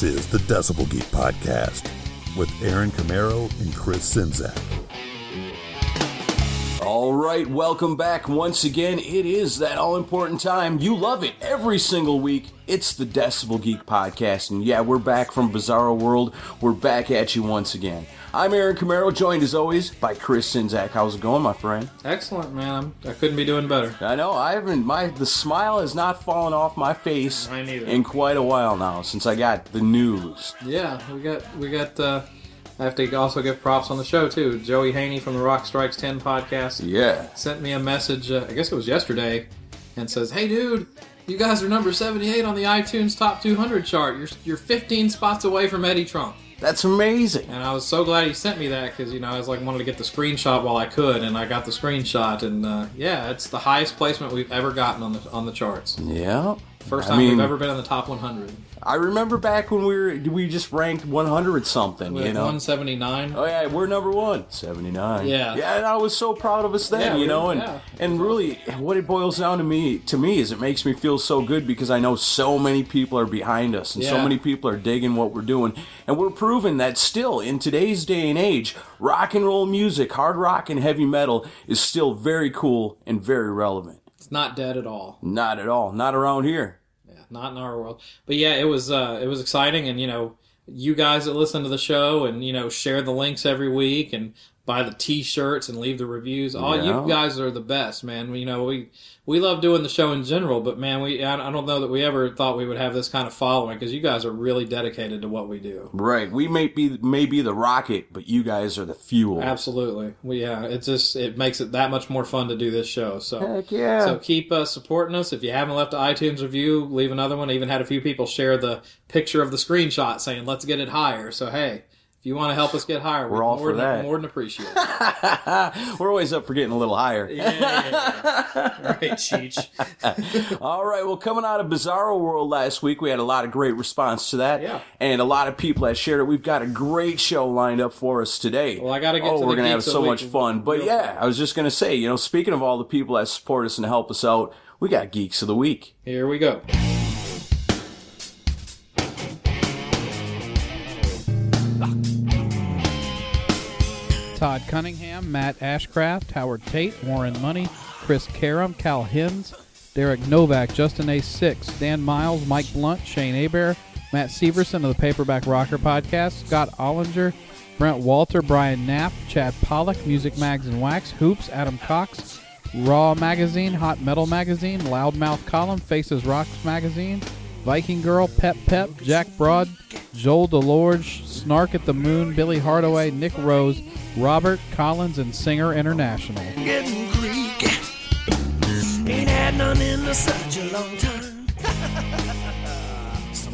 This is the Decibel Geek Podcast with Aaron Camaro and Chris Czynszak. All right, welcome back once again. It is that all important time. You love it every single week. It's the Decibel Geek Podcast. And yeah, we're back from Bizarro World. We're back at you once again. I'm Aaron Camaro, joined as always by Chris Czynszak. How's it going, my friend? Excellent, man. I'm, I couldn't be doing better. I know I haven't. My the smile has not fallen off my face in quite a while now since I got the news. Yeah, we got we got. Uh, I have to also give props on the show too. Joey Haney from the Rock Strikes Ten podcast Yeah. sent me a message. Uh, I guess it was yesterday, and says, "Hey, dude." You guys are number 78 on the iTunes Top 200 chart. You're, you're 15 spots away from Eddie Trunk. That's amazing. And I was so glad he sent me that because, you know, I was like, wanted to get the screenshot while I could, and I got the screenshot. And uh, yeah, it's the highest placement we've ever gotten on the on the charts. Yeah. First I time mean, we've ever been in the top 100. I remember back when we were we just ranked 100 something, you know. 179. Oh yeah, we're number one. 79. Yeah. Yeah, and I was so proud of us then, Yeah, you we know, and yeah. and really what it boils down to me to me is it makes me feel so good because I know so many people are behind us and so many people are digging what we're doing and we're proving that still in today's day and age, rock and roll music, hard rock and heavy metal is still very cool and very relevant. It's not dead at all. Not at all. Not around here. Not in our world. But yeah, it was uh, it was exciting, and you know, you guys that listen to the show and you know share the links every week and buy the T-shirts and leave the reviews. All Yeah. you guys are the best, man. You know, we we love doing the show in general, but man, we I I don't know that we ever thought we would have this kind of following because you guys are really dedicated to what we do. Right. We may be may be the rocket, but you guys are the fuel. Absolutely. We, yeah, it just it makes it that much more fun to do this show. So Heck yeah. So keep uh, supporting us. If you haven't left an iTunes review, leave another one. I even had a few people share the picture of the screenshot saying, "Let's get it higher." So hey, if you want to help us get higher, We're all more for than, that. More than appreciate. We're always up for getting a little higher. yeah, yeah, yeah. All right, Cheech. All right. Well, coming out of Bizarro World last week, we had a lot of great response to that. Yeah. And a lot of people that shared it. We've got a great show lined up for us today. Well, I gotta get Oh, to the we're gonna have so much fun. But yeah, quick. I was just gonna say, you know, speaking of all the people that support us and help us out, we got Geeks of the Week. Here we go. Todd Cunningham, Matt Ashcraft, Howard Tate, Warren Money, Chris Karam, Cal Hins, Derek Novak, Justin A. Six, Dan Miles, Mike Blunt, Shane Aber, Matt Severson of the Paperback Rocker Podcast, Scott Ollinger, Brent Walter, Brian Knapp, Chad Pollock, Music Mags and Wax, Hoops, Adam Cox, Raw Magazine, Hot Metal Magazine, Loudmouth Column, Faces Rocks Magazine, Viking Girl, Pep Pep, Jack Broad, Joel DeLorge, Snark at the Moon, Billy Hardaway, Nick Rose, Robert Collins, and Singer International. getting Greek. Ain't had none in such a long time.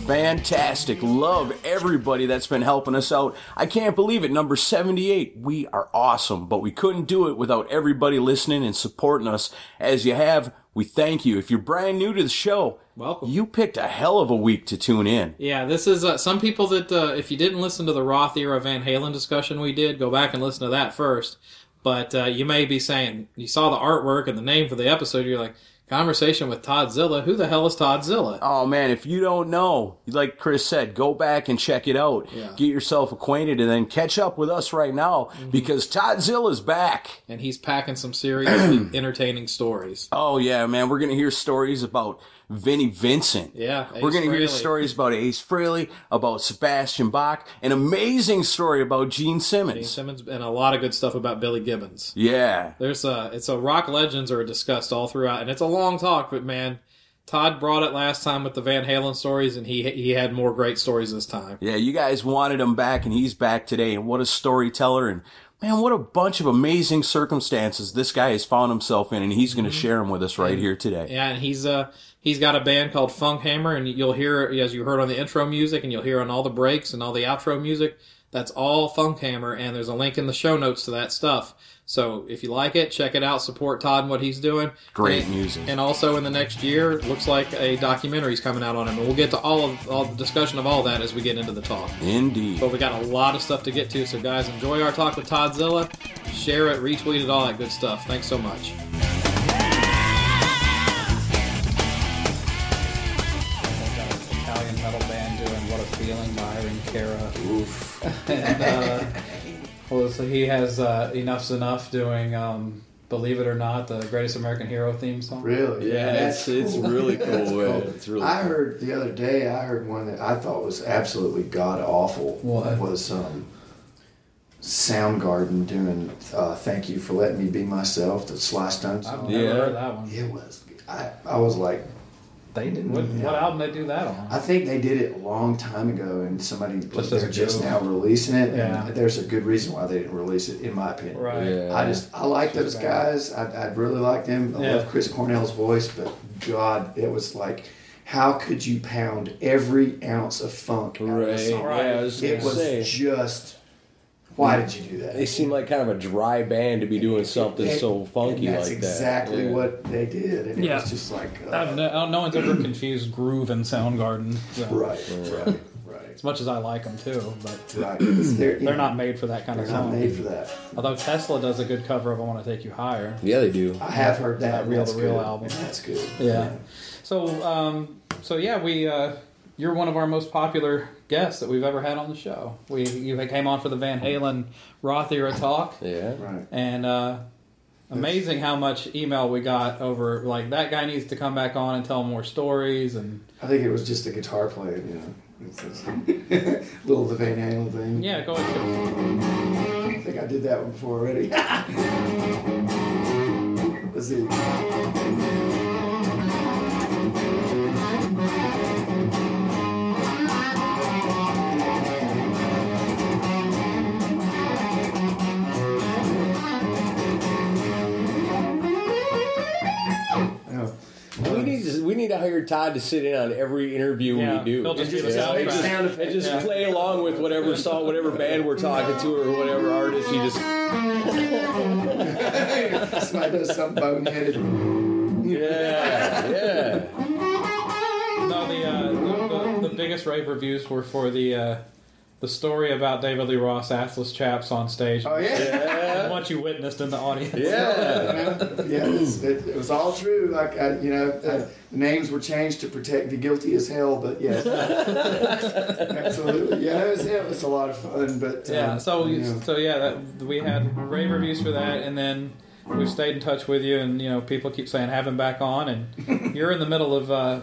Fantastic. Love everybody that's been helping us out. I can't believe it. Number 78. We are awesome, but we couldn't do it without everybody listening and supporting us as you have we thank you. If you're brand new to the show, Welcome. You picked a hell of a week to tune in. Yeah, this is uh, some people that uh, if you didn't listen to the Roth era Van Halen discussion we did, go back and listen to that first. But uh, you may be saying you saw the artwork and the name for the episode, you're like, conversation with Todd Zilla. Who the hell is Todd Zilla? Oh man, if you don't know, like Chris said, go back and check it out. Yeah. Get yourself acquainted and then catch up with us right now Mm-hmm. because Todd Zilla's back. And he's packing some seriously entertaining stories. Oh yeah, man, we're gonna hear stories about Vinnie Vincent. Yeah, we're gonna hear stories about Ace Frehley, about Sebastian Bach, an amazing story about Gene Simmons. Gene Simmons and a lot of good stuff about Billy Gibbons. Yeah, There's a it's a rock legends are discussed all throughout, and it's a long talk. But man, Todd brought it last time with the Van Halen stories, and he he had more great stories this time. yeah, you guys wanted him back, and he's back today. And what a storyteller! And man, what a bunch of amazing circumstances this guy has found himself in, and he's Mm-hmm. gonna share them with us right here today. Yeah, and he's uh he's got a band called Funk Hammer, and you'll hear as you heard on the intro music, and you'll hear on all the breaks and all the outro music. That's all Funk Hammer, and there's a link in the show notes to that stuff. So if you like it, check it out. Support Todd and what he's doing. Great And- music. And also in the next year, looks like a documentary's coming out on him, and we'll get to all of all the discussion of all that as we get into the talk. Indeed. But we got a lot of stuff to get to, so guys, enjoy our talk with Todd Zilla. Share it, retweet it, all that good stuff. Thanks so much. Doing "What a Feeling" by Irene Cara. Oof. and uh, well, so he has uh, Enough's Enough doing um, "Believe It or Not," the Greatest American Hero theme song. Really? Yeah, That's it's- it's really cool, That's yeah, it's really I cool. heard the other day. I heard one that I thought was absolutely god awful. What? was um, Soundgarden doing uh, "Thank You for Letting Me Be Myself"? The Sly Stone I've never Yeah. heard that one. It was. I I was like, They did. What, what album they do that on? I think they did it a long time ago, and somebody Just they're just now releasing it. Yeah. There's a good reason why they didn't release it, in my opinion. right. Yeah. I just I like those bad. guys. I, I really like them. I Yeah. love Chris Cornell's voice, but God, it was like, how could you pound every ounce of funk out of a Right. song? Yeah, was It was say. just. Why did you do that? They seem like kind of a dry band to be doing something And- so funky and that's like exactly that. Yeah. what they did, and it Yeah. was just like, uh, I've no, no one's ever confused Groove and Soundgarden. So. right, right, right, As much as I like them too, but right. They're, they're not made for that kind They're of not song. made for that. Although Tesla does a good cover of "I Want to Take You Higher." Yeah, they do. I have heard that. That Real that's to Real good, album. and That's good. Yeah. So, um, so yeah, we uh, you're one of our most popular guests that we've ever had on the show. We you came on for the Van Halen Roth era talk, Yeah. Right. and uh, amazing how much email we got over like that guy needs to come back on and tell more stories and I think it was just a guitar playing, you know. It's this little the Van Halen thing. yeah, go ahead. I think I did that one before already. Let's see. To, we need to hire Todd to sit in on every interview Yeah, we do. he'll just be the Yeah, just, Sound and just Yeah. play along with whatever song, whatever band we're talking to, or whatever artist. He just Somebody does something boneheaded. yeah yeah. No, the, uh, the, the the biggest rave reviews were for the uh, the story about David Lee Roth's assless chaps on stage. Oh yeah. And what you witnessed in the audience. Yeah. yeah, it's, it, it was all true. Like I, you know, uh, the names were changed to protect the guilty as hell. But yes, absolutely. Yeah, it was, it was a lot of fun. But Yeah, um, so you know. so yeah, that, we had rave reviews for that, and then we've stayed in touch with you, and you know people keep saying have him back on, and you're in the middle of uh,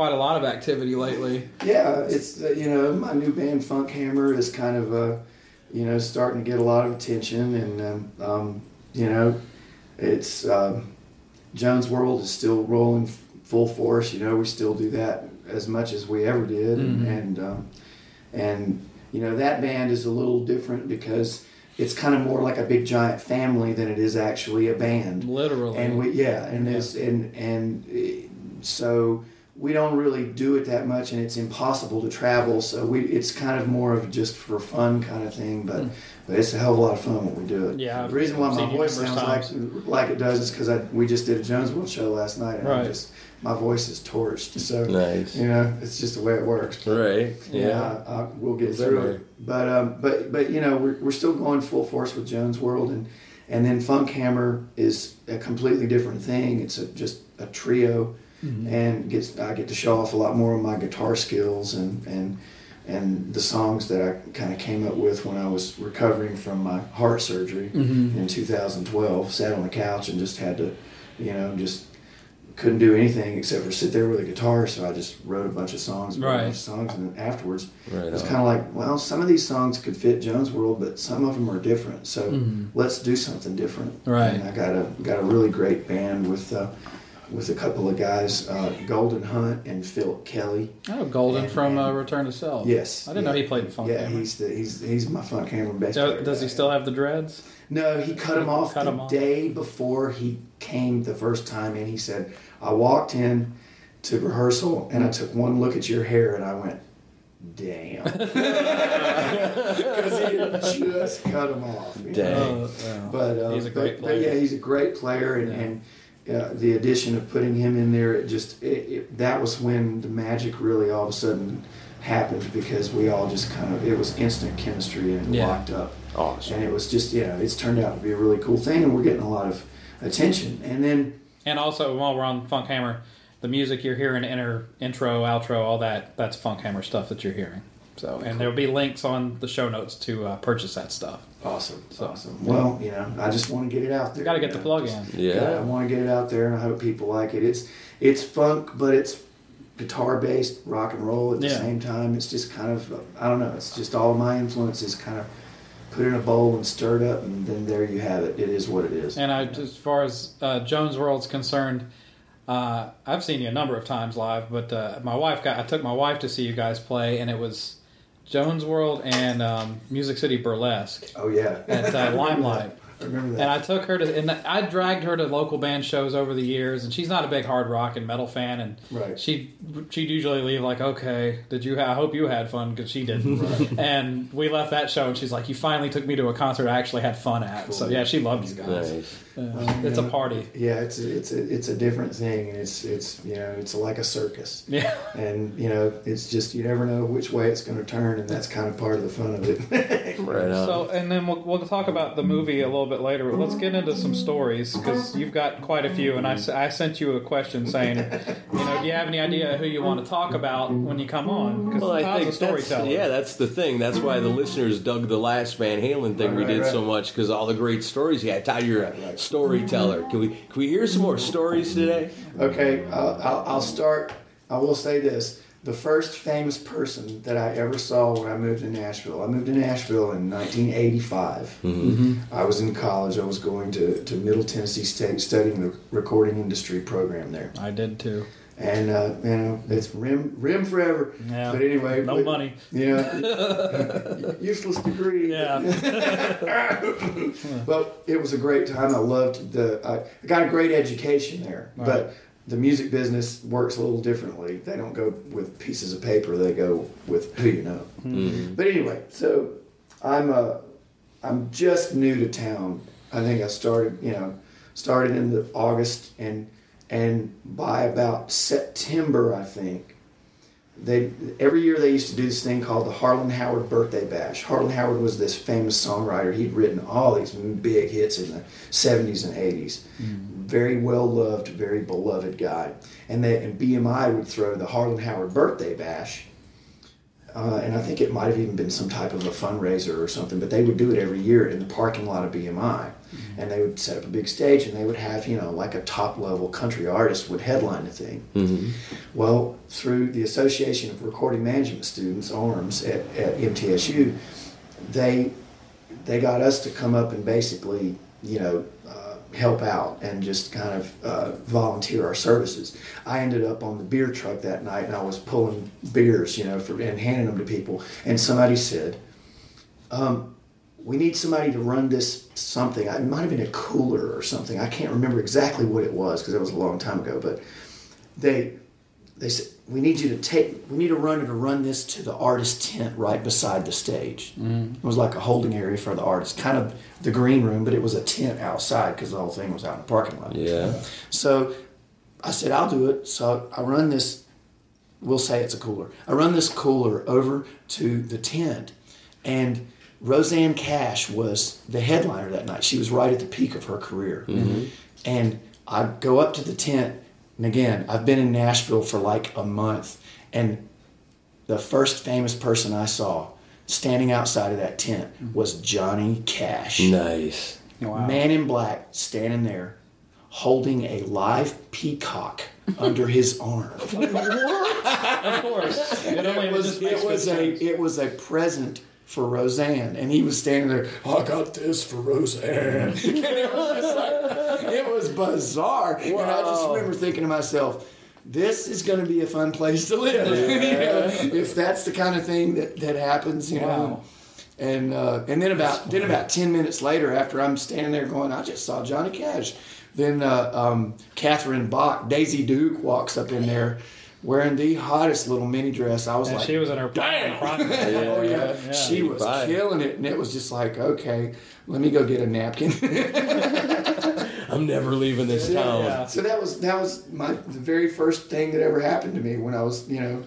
quite a lot of activity lately. Yeah, it's uh, you know my new band Funk Hammer is kind of uh, you know starting to get a lot of attention, and um, um, you know it's um, Jones World is still rolling f- full force. You know we still do that as much as we ever did, and and, um, and you know that band is a little different because it's kind of more like a big giant family than it is actually a band Literally. and we yeah and it's and and uh, so we don't really do it that much, and it's impossible to travel. So we it's kind of more of just for fun kind of thing, but. But it's a hell of a lot of fun when we do it. Yeah, The reason why my voice numerous sounds like like it does is because I we just did a Jones World show last night, and I Right. just my voice is torched. So Nice. you know, it's just the way it works. Right. Yeah, Yeah. I, I, we'll get Is through right? it. But um, but but you know, we're, we're still going full force with Jones World, and and then Funk Hammer is a completely different thing. It's a, just a trio, and gets I get to show off a lot more of my guitar skills and and and the songs that I kind of came up with when I was recovering from my heart surgery in 2012. Sat on the couch and just had to, you know, just couldn't do anything except for sit there with a guitar. So I just wrote a bunch of songs, wrote a Right. bunch of songs, and then afterwards, Right it's on. kind of like, well, some of these songs could fit Jones World, but some of them are different. So let's do something different. Mm-hmm. Right. And I got a got a really great band with. Uh, with a couple of guys, uh, Golden Hunt and Philip Kelly. Oh, Golden And- from uh, Return to Self. Yes, I didn't yeah. know he played the funk Yeah, hammer. he's the he's he's my funk hammer best. Do- player. Does he still have the dreads? No, he cut him off Cut the 'em off. day before he came the first time, and he said, "I walked in to rehearsal, and I took one look at your hair, and I went." Damn, because he had just cut him off. you know? Oh, But uh, He's a great but, player. But yeah, he's a great player, and, and uh, the addition of putting him in there, it just it, it, that was when the magic really all of a sudden happened because we all just kind of it was instant chemistry and Yeah. locked up. Awesome. And it was just you know it's turned out to be a really cool thing, and we're getting a lot of attention. And then And also, while we're on Funk Hammer, the music you're hearing, inter, intro, outro, all that, that's Funk Hammer stuff that you're hearing. So, and there'll be links on the show notes to uh, purchase that stuff. awesome, So- awesome. Well, you know, I just want to get it out there. You got to get you the plug just- in. Yeah. Yeah, I want to get it out there, and I hope people like it. It's it's funk, but it's guitar based rock and roll at the Yeah. same time. It's just kind of I don't know. It's just all my influences kind of put in a bowl and stirred up, and then there you have it. It is what it is. And I, as far as uh, Jones World's concerned, uh, I've seen you a number of times live, but uh, my wife got. I took my wife to see you guys play, and it was Jones World and um, Music City Burlesque oh yeah, at uh, Limelight. I remember that. And I took her to, and I dragged her to local band shows over the years. And she's not a big hard rock and metal fan, and Right. she she'd usually leave like, "Okay, did you? Ha- I hope you had fun," because she didn't. And we left that show, and she's like, "You finally took me to a concert I actually had fun at." So yeah, she loves you guys. Nice. Yeah. it's a party. yeah, it's a, it's a it's a different thing, and it's it's you know it's like a circus. Yeah. And you know, it's just you never know which way it's going to turn, and that's kind of part of the fun of it. Right on. So, and then we'll, we'll talk about the movie a little bit later. But let's get into some stories because you've got quite a few. And I I sent you a question saying, you know, do you have any idea who you want to talk about when you come on? Because Well, I Todd's a think that's, yeah, that's the thing. That's why the listeners dug the last Van Halen thing we did right, so much because all the great stories you had. Todd, you're a Right, right. Storyteller. Can we can we hear some more stories today? Okay, uh, I'll, I'll start. I will say this: the first famous person that I ever saw when I moved to Nashville. I moved to Nashville in 1985. I was in college. I was going to, to Middle Tennessee State studying the recording industry program there. I did too. And uh, you know, it's rim rim forever. Yeah. But anyway, No but- money. Yeah, useless degree. Yeah. But it was a great time. I loved the. I I got a great education there, Right. but the music business works a little differently. They don't go with pieces of paper. They go with who you know. But anyway, so I'm uh, I'm just new to town. I think I started, you know, started in the August and and by about September, I think they every year they used to do this thing called the Harlan Howard Birthday Bash. Harlan Howard was this famous songwriter. He'd written all these big hits in the 70s and 80s. Very well loved, very beloved guy. And that and BMI would throw the Harlan Howard Birthday Bash. Uh, and I think it might have even been some type of a fundraiser or something, but they would do it every year in the parking lot of BMI. And they would set up a big stage and they would have, you know, like a top level country artist would headline the thing. Well, through the Association of Recording Management Students, ARMS, at, at MTSU, they they got us to come up and basically, you know, uh, help out and just kind of uh, volunteer our services. I ended up on the beer truck that night and I was pulling beers, you know, for, and handing them to people. And somebody said, um, we need somebody to run this something. It might have been a cooler or something. I can't remember exactly what it was because it was a long time ago. But they they said we need you to take we need a runner to run this to the artist tent right beside the stage. Mm-hmm. It was like a holding area for the artist, kind of the green room, but it was a tent outside because the whole thing was out in the parking lot. Yeah. So I said, I'll do it. So I run this, we'll say it's a cooler. I run this cooler over to the tent, and Rosanne Cash was the headliner that night. She was right at the peak of her career. And I go up to the tent, and again, I've been in Nashville for like a month, and the first famous person I saw standing outside of that tent was Johnny Cash. Nice. Wow. Man in black standing there holding a live peacock under his arm. Of course. It it was, it was a sense. it was a present for Rosanne, and he was standing there. I got this for Rosanne. and it was just like it was bizarre, and I just remember thinking to myself. This is going to be a fun place to live. You know, if that's the kind of thing that, that happens, you know. And uh, and then about then about ten minutes later, after I'm standing there going, I just saw Johnny Cash. Then uh, um, Catherine Bach, Daisy Duke walks up in there, wearing the hottest little mini dress. I was And like, she was in her prime. prime. oh yeah, Yeah. she was Bye. killing it, and it was just like, okay, let me go get a napkin. I'm never leaving this town. Yeah. so that was that was my the very first thing that ever happened to me when I was you know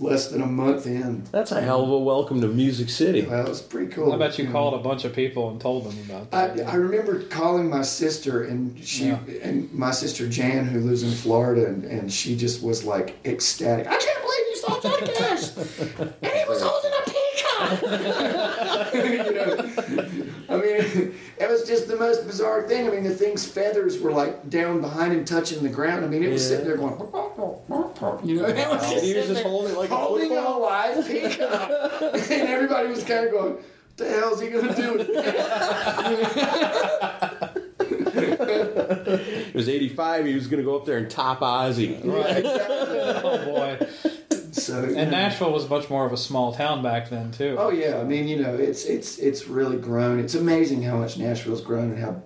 less than a month in. That's a hell of a welcome to Music City. Well, it was pretty cool. I bet you called a bunch of people and told them about I, that. I remember calling my sister and she Yeah. and my sister Jan who lives in Florida and, and she just was like ecstatic. I can't believe you saw Johnny Cash and he was holding a peacock. you know, I mean, it was just the most bizarre thing. I mean, the thing's feathers were like down behind him, touching the ground. I mean, it was sitting there going, you know, it was And he was just holding like a holding football? a live peacock, and everybody was kind of going. What the hell's he gonna do? it?" It was 85. He was going to go up there and top Ozzy. Right. Oh boy. So And Nashville was much more of a small town back then too. Oh yeah, I mean, you know, it's it's it's really grown. It's amazing how much Nashville's grown and how,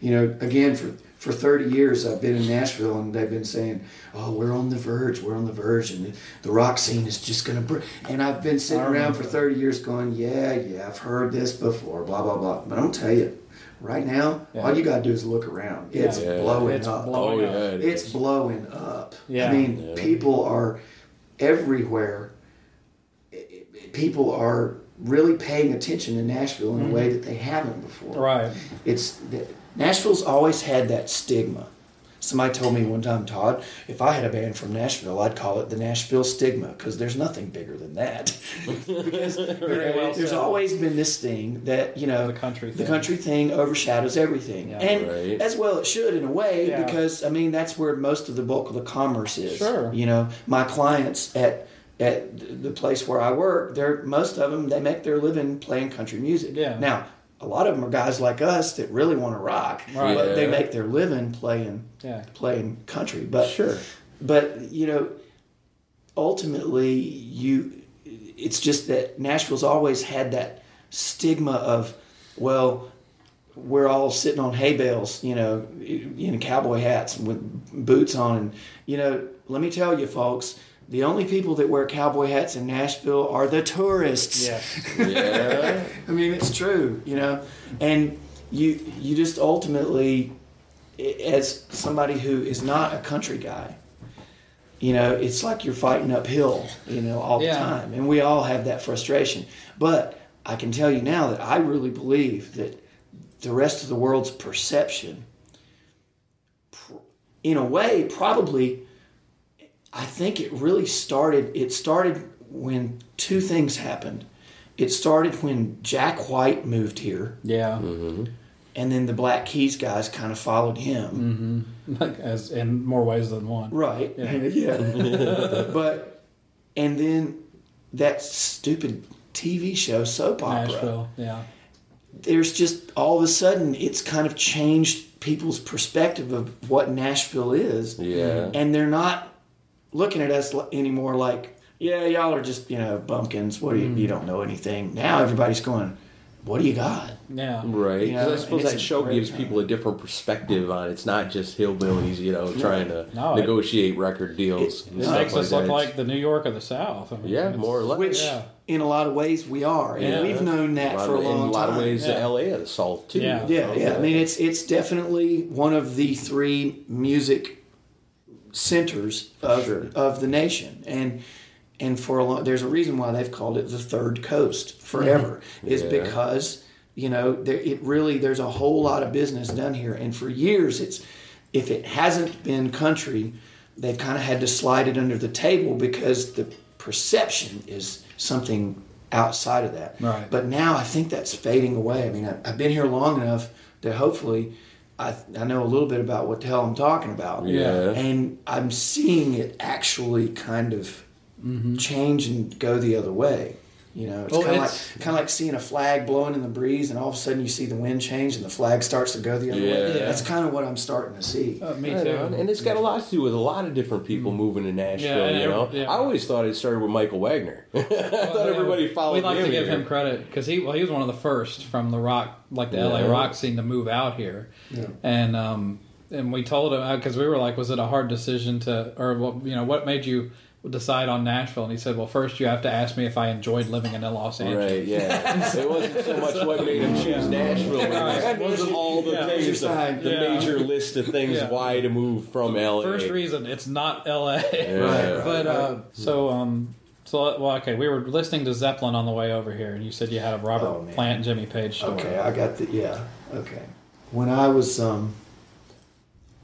you know, again for for 30 years I've been in Nashville and they've been saying, "Oh, we're on the verge, we're on the verge, and the, the rock scene is just gonna." Br-. And I've been sitting around for 30 years going, "Yeah, yeah, I've heard this before, blah blah blah." But I'm tell you, right now, Yeah. all you gotta do is look around. It's Yeah. blowing It's up. blowing Oh, up. yeah. it It's is. blowing up. Yeah. I mean, people are everywhere. I- I- People are really paying attention to Nashville in a mm-hmm. way that they haven't before. Right. It's Nashville's always had that stigma. Somebody told me one time, Todd, if I had a band from Nashville, I'd call it the Nashville Stigma because there's nothing bigger than that. because you well there's said. always been this thing that you know The country the thing. country thing overshadows everything, Yeah. and Right. as well it should in a way Yeah. because I mean that's where most of the bulk of the commerce is. Sure. You know, my clients at at the place where I work, they're most of them they make their living playing country music. Yeah. Now, a lot of them are guys like us that really want to rock, Right. but they make their living playing Yeah. playing country. But Sure. but you know, ultimately, you it's just that Nashville's always had that stigma of, well, we're all sitting on hay bales, you know, in cowboy hats with boots on, and you know, let me tell you, folks. The only people that wear cowboy hats in Nashville are the tourists. Yeah. Yeah. I mean, it's true, you know, and you you just ultimately, as somebody who is not a country guy, you know, it's like you're fighting uphill, you know, all the time, and we all have that frustration. But I can tell you now that I really believe that the rest of the world's perception, in a way, probably. I think it really started. It started when two things happened. It started when Jack White moved here, Yeah. Mm-hmm. and then the Black Keys guys kind of followed him. Mm-hmm. Like as in more ways than one. Right. Yeah. but and then that stupid TV show soap opera. Nashville. Yeah. There's just all of a sudden it's kind of changed people's perspective of what Nashville is. Yeah. And they're not looking at us anymore like, yeah, y'all are just, you know, bumpkins. What do you, you mm. don't know anything. Now everybody's going, what do you got? Yeah. Right. You know, 'Cause I suppose that show gives time. people a different perspective on it. It's not just hillbillies, you know, trying to No, it- negotiate record deals. It- and it It stuff makes us that. look like the New York of the South. I mean, Yeah, more or less. Which, Yeah. in a lot of ways, we are, and Yeah. we've known that a lot for a of, long in a lot time. of ways, Yeah. LA of the Salt too. Yeah. Yeah, yeah. I mean, it's it's definitely one of the three music centers of of the nation, and and for a long, there's a reason why they've called it the Third Coast forever. Is Yeah. because you know there, it really there's a whole lot of business done here, and for years it's if it hasn't been country, they've kind of had to slide it under the table because the perception is something outside of that. Right. But now I think that's fading away. I mean, I, I've been here long enough that hopefully I, I know a little bit about what the hell I'm talking about. Yeah. And I'm seeing it actually kind of mm-hmm. change and go the other way. You know, it's Well, kind of like kind of like seeing a flag blowing in the breeze, and all of a sudden you see the wind change, and the flag starts to go the other way. Yeah. That's kind of what I'm starting to see. Uh, me Right too. on. And it's got a lot to do with a lot of different people moving to Nashville. Yeah, you know, yeah. I always thought it started with Michael Wagner. I thought everybody followed We like him to give here. him credit because he well he was one of the first from the rock like the LA rock scene to move out here, and um and we told him because we were like, was it a hard decision to or what you know what made you decide on Nashville? And he said, well, first you have to ask me if I enjoyed living in Los Angeles. Right, yeah. it wasn't so much what made him choose Nashville. It wasn't all the Yeah. things, the, the Yeah. major list of things Yeah. why to move from LA. First reason, it's not LA. Right, but uh, so um. So well, okay. We were listening to Zeppelin on the way over here, and you said you had a Robert Oh. Plant, Jimmy Page story. Okay, I got the yeah. Okay, when I was um,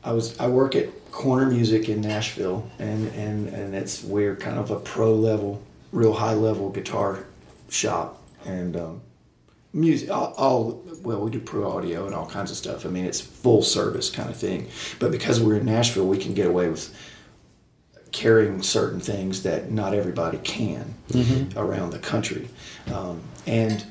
I was I work at Corner Music in Nashville, and and and it's we're kind of a pro level, real high level guitar shop, and um, music all, all well we do pro audio and all kinds of stuff. I mean it's full service kind of thing, but because we're in Nashville, we can get away with carrying certain things that not everybody can around the country, um, and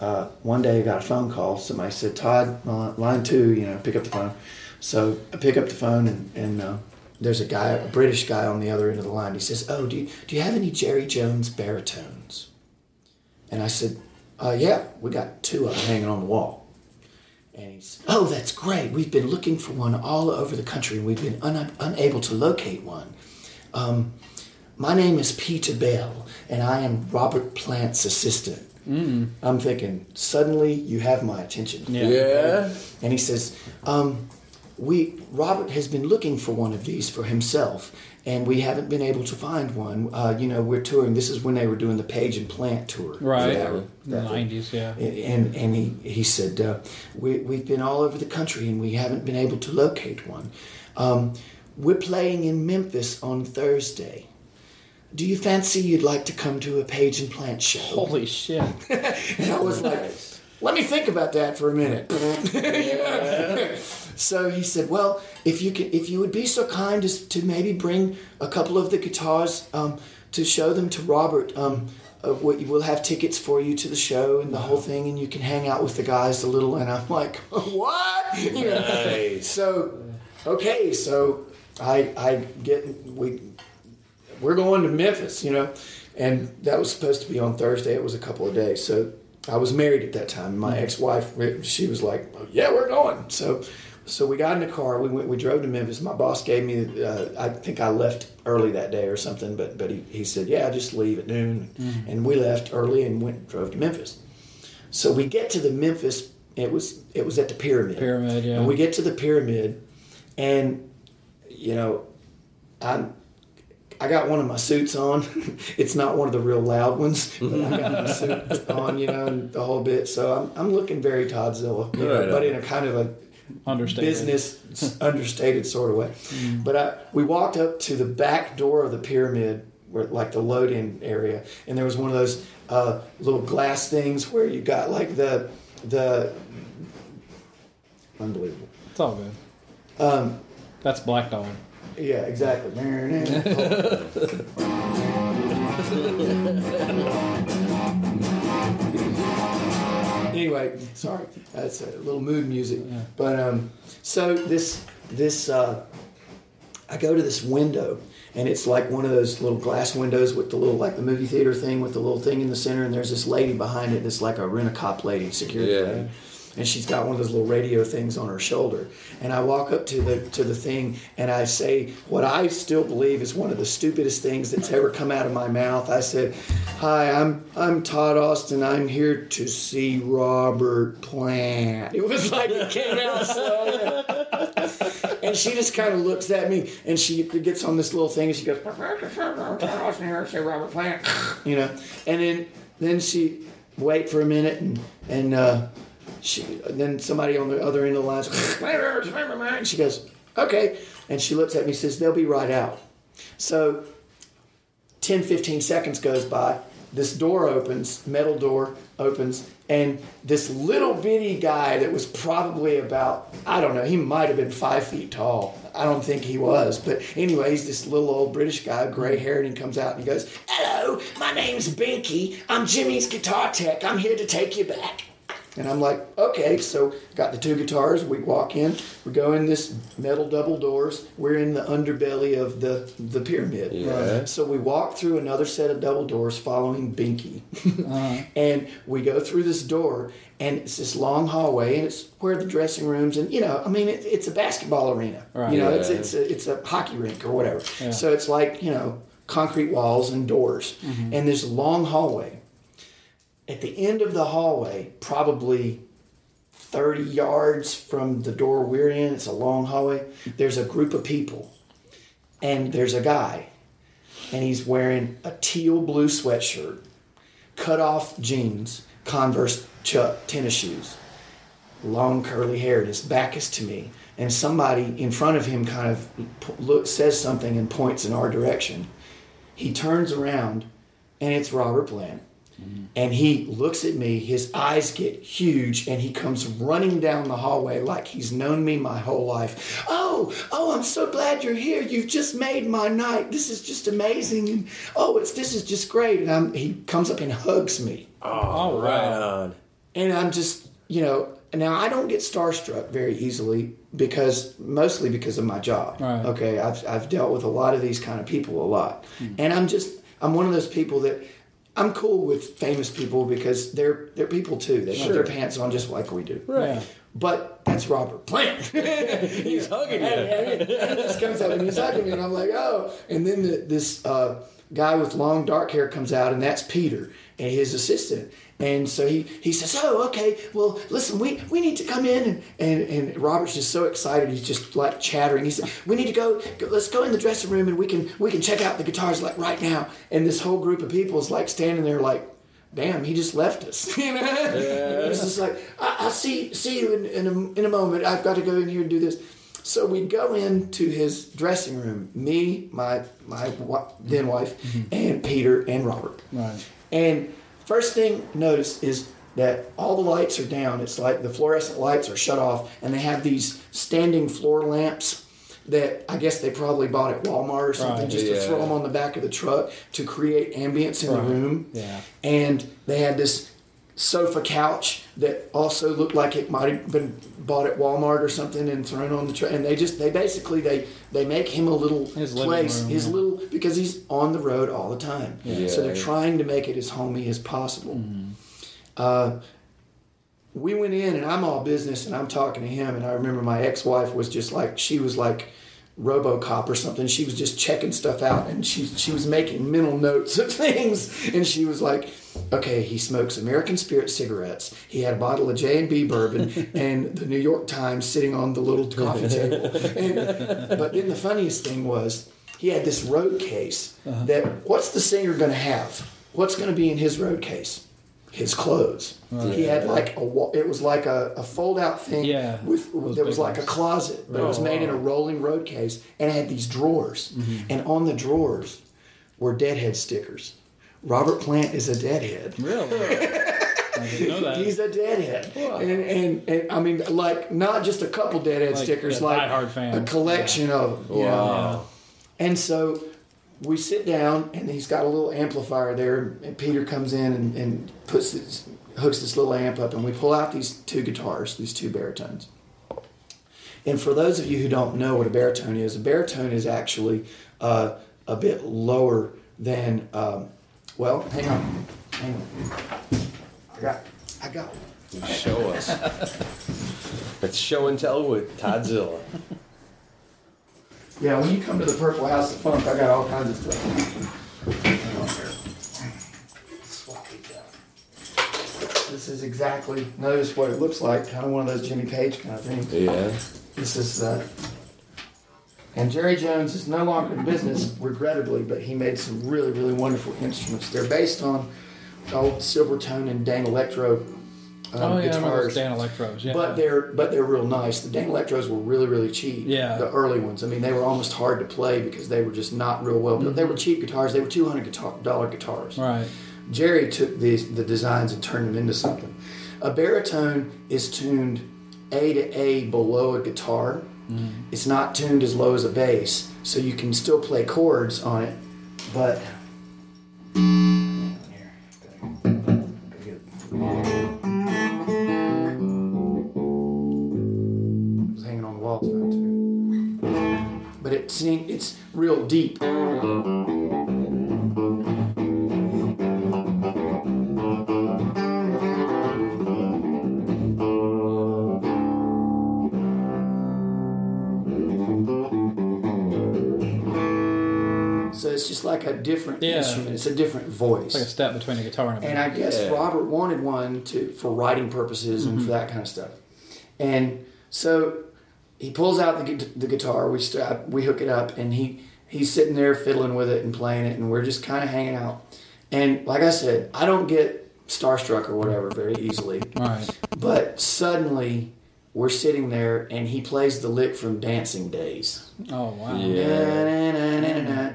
uh, one day I got a phone call. Somebody said, Todd, line two, you know, pick up the phone. So I pick up the phone and, and uh, there's a guy, a British guy on the other end of the line. He says, Oh, do you, do you have any Jerry Jones baritones? And I said, uh, Yeah, we got two of them hanging on the wall. And he he's, Oh, that's great. We've been looking for one all over the country and we've been un- unable to locate one. Um, my name is Peter Bell and I am Robert Plant's assistant. I'm thinking, suddenly you have my attention. Yeah. And he says, um, we Robert has been looking for one of these for himself, and we haven't been able to find one. Uh, you know, we're touring. This is when they were doing the Page and Plant tour. Right. That- the that 90s, yeah. And and he he said, uh, we we've been all over the country and we haven't been able to locate one. Um, we're playing in Memphis on Thursday. Do you fancy you'd like to come to a Page and Plant show? Holy shit. And I was like, let me think about that for a minute. You know? So he said, well, if you can, if you would be so kind as to maybe bring a couple of the guitars um, to show them to Robert, um, uh, we- we'll have tickets for you to the show and the whole thing, and you can hang out with the guys a little. And I'm like, what? You know? So, okay, so I I get we we're going to Memphis, you know, and that was supposed to be on Thursday. It was a couple of days. So I was married at that time. My ex-wife, she was like, oh, "Yeah, we're going." So, so we got in the car. We went. We drove to Memphis. My boss gave me. Uh, I think I left early that day or something, but but he, he said, "Yeah, just leave at noon," and we left early and went drove to Memphis. So we get to the Memphis. It was it was at the pyramid. Pyramid, yeah. And we get to the pyramid, and you know, I'm I got one of my suits on. it's not one of the real loud ones, but I got my suit on, you know, the whole bit. So I'm, I'm looking very Toddzilla, you know, but in a kind of a Understated. business understated sort of way. But I, we walked up to the back door of the pyramid, where like the load-in area, and there was one of those uh, little glass things where you got like the the unbelievable. It's all good. Um, That's Black Dog. yeah, exactly. anyway, sorry, that's a little mood music. But um, so this this uh, I go to this window, and it's like one of those little glass windows with the little like the movie theater thing with the little thing in the center, and there's this lady behind it that's like a rent a cop lady, security Yeah. lady and she's got one of those little radio things on her shoulder. And I walk up to the to the thing and I say what I still believe is one of the stupidest things that's ever come out of my mouth. I said, "Hi, I'm I'm Todd Austin. I'm here to see Robert Plant." It was like it came out so. And she just kind of looks at me, and she gets on this little thing, and she goes, "Todd Austin here to see Robert Plant," you know. And then then she wait for a minute, and and. uh she then somebody on the other end of the line says, she goes okay and she looks at me and says they'll be right out. So 10 15 seconds goes by this door opens metal door opens and this little bitty guy that was probably about i don't know he might have been five feet tall. I don't think he was but anyway he's this little old british guy gray haired and he comes out and he goes hello my name's binky. I'm jimmy's guitar tech. I'm here to take you back and I'm like, okay, so got the two guitars. We walk in, we go in this metal double doors. We're in the underbelly of the the pyramid. Yeah. So we walk through another set of double doors, following Binky, uh-huh. and we go through this door, and it's this long hallway, and it's where the dressing rooms, and you know, I mean, it, it's a basketball arena. Right. You know, it's Yeah. it's a, it's a hockey rink or whatever. Yeah. So it's like you know, concrete walls and doors, mm-hmm. and this long hallway at the end of the hallway, probably 30 yards from the door we're in, it's a long hallway, there's a group of people. And there's a guy, and he's wearing a teal blue sweatshirt, cut off jeans, Converse Chuck tennis shoes, long curly hair, and his back is to me. And somebody in front of him kind of look, says something and points in our direction. He turns around, and it's Robert Plant. And he looks at me, his eyes get huge, and he comes running down the hallway like he's known me my whole life. Oh, oh, I'm so glad you're here. You've just made my night. This is just amazing. And oh, it's this is just great. And I'm, he comes up and hugs me. Oh, All Right right. on. And I'm just, you know, now I don't get starstruck very easily because mostly because of my job. Right. Okay, I've I've dealt with a lot of these kind of people a lot, hmm. and I'm just I'm one of those people that I'm cool with famous people because they're they're people too. They put their pants on just like we do. Right. But that's Robert Plant. He's hugging you. and he just comes up and he's hugging me, and I'm like, oh. And then the, this uh, guy with long dark hair comes out, and that's Peter, and his assistant. And so he, he says, oh, okay, well, listen, we, we need to come in. And, and, and Robert's just so excited. He's just like chattering. He said, we need to go, go, let's go in the dressing room and we can, we can check out the guitars like right now. And this whole group of people is like standing there like, damn, he just left us. You know? It's just like, I, I'll see, see you in, in, a, in a moment. I've got to go in here and do this. So we go into his dressing room, me, my my then wife, mm-hmm. and Peter and Robert. Right. And first thing notice is that all the lights are down. It's like the fluorescent lights are shut off, and they have these standing floor lamps that I guess they probably bought at Walmart or something Right. just to throw them on the back of the truck to create ambience in Right. the room. Yeah. And they had this sofa couch that also looked like it might have been bought at Walmart or something and thrown on the truck. And they just they basically they they make him a little His place, room, his yeah. little because he's on the road all the time. Yeah. So they're trying to make it as homey as possible. Mm-hmm. Uh, we went in and I'm all business and I'm talking to him and I remember my ex-wife was just like she was like RoboCop or something. She was just checking stuff out and she she was making mental notes of things and she was like, "Okay, he smokes American Spirit cigarettes. He had a bottle of J and B bourbon and the New York Times sitting on the little coffee table." And, but then the funniest thing was he had this road case uh-huh. that what's the singer going to have? What's going to be in his road case? His clothes. He had like a wa- it was like a, a fold out thing Yeah, with there was like a closet, but it was made in a rolling road case and it had these drawers. Mm-hmm. And on the drawers were deadhead stickers. Robert Plant is a deadhead. Really? I didn't know that. He's a deadhead, and, and and I mean, like not just a couple deadhead Like stickers, a like a collection of them. you know. Wow. And so we sit down, and he's got a little amplifier there. And Peter comes in and, and puts this, hooks this little amp up, and we pull out these two guitars, these two baritones. And for those of you who don't know what a baritone is, a baritone is actually uh, a bit lower than. Um, well, hang on, hang on. I got, I got. Show us. It's show and tell with Toddzilla. Yeah, when you come to the Purple House of Funk, I got all kinds of stuff. Hang on here. Swap these out. This is exactly. Notice what it looks like. Kind of one of those Jimmy Page kind of things. Yeah. This is, uh, and Jerry Jones is no longer in business, regrettably, but he made some really, really wonderful instruments. They're based on old Silvertone and Danelectro um, oh yeah, guitars, Danelectros. Yeah. but they're but they're real nice. The Danelectros were really, really cheap. Yeah. the early ones. I mean, they were almost hard to play because they were just not real well. But they were cheap guitars. They were two hundred guitar, dollar guitars. right. Jerry took these the designs and turned them into something. A baritone is tuned A to A below a guitar. It's not tuned as low as a bass, so you can still play chords on it, but. Sing, it's real deep. So it's just like a different Yeah. instrument. It's a different voice. It's like a step between a guitar and a And I guess Yeah. Robert wanted one to for writing purposes and for mm-hmm. that kind of stuff. And so he pulls out the, the guitar. We st- uh, we hook it up, and he he's sitting there fiddling with it and playing it, and we're just kind of hanging out. And like I said, I don't get starstruck or whatever very easily, Right. but suddenly we're sitting there, and he plays the lick from Dancing Days. Oh wow. Na-na-na-na-na,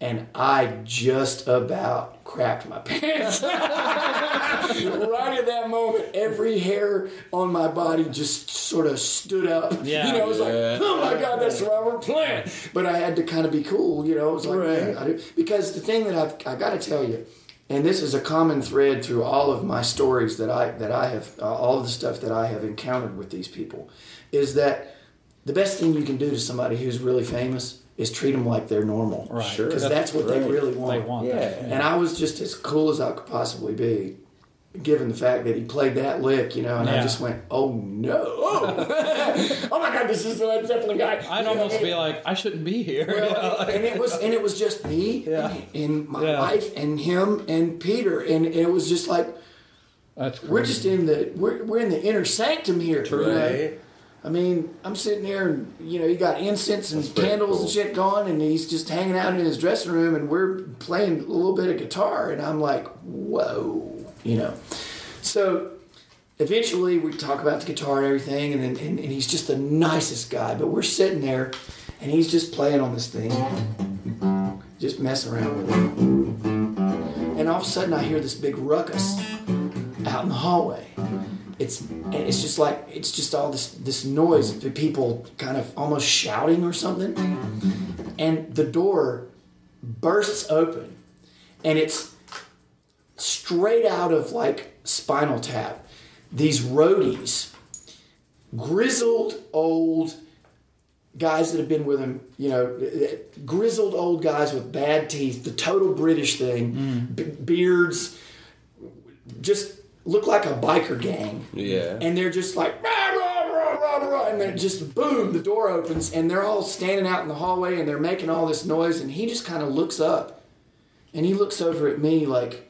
And I just about crapped my pants. right at that moment, every hair on my body just sort of stood up. Yeah. You know, it was like, oh my God, that's Robert Plant. But I had to kind of be cool, you know. It was like, man, I do. because the thing that I've, I got to tell you, and this is a common thread through all of my stories that I that I have, uh, all of the stuff that I have encountered with these people, is that the best thing you can do to somebody who's really famous is treat them like they're normal. Right. Sure. Because that's what they really want. They want Yeah. that. And I was just as cool as I could possibly be, given the fact that he played that lick, you know, and I just went, oh no. oh my God, this is the Led Zeppelin guy. I'd You know, almost and- be like, I shouldn't be here. well, and it was and it was just me Yeah. and my Yeah. wife and him and Peter and it was just like That's we're just in the we're, we're in the inner sanctum here. you know? Right. I mean, I'm sitting there and you know, you got incense and pretty candles cool. and shit going, and he's just hanging out in his dressing room, and we're playing a little bit of guitar, and I'm like, whoa, you know. So eventually, we talk about the guitar and everything, and, and, and he's just the nicest guy. But we're sitting there, and he's just playing on this thing, just messing around with it, and all of a sudden, I hear this big ruckus out in the hallway it's it's just like it's just all this this noise of people kind of almost shouting or something and the door bursts open and it's straight out of like spinal tap. These roadies grizzled old guys that have been with him you know grizzled old guys with bad teeth the total british thing mm. be- beards just look like a biker gang. Yeah. and they're just like rah, rah, rah, rah, rah, and then just boom the door opens and they're all standing out in the hallway and they're making all this noise and he just kind of looks up and he looks over at me like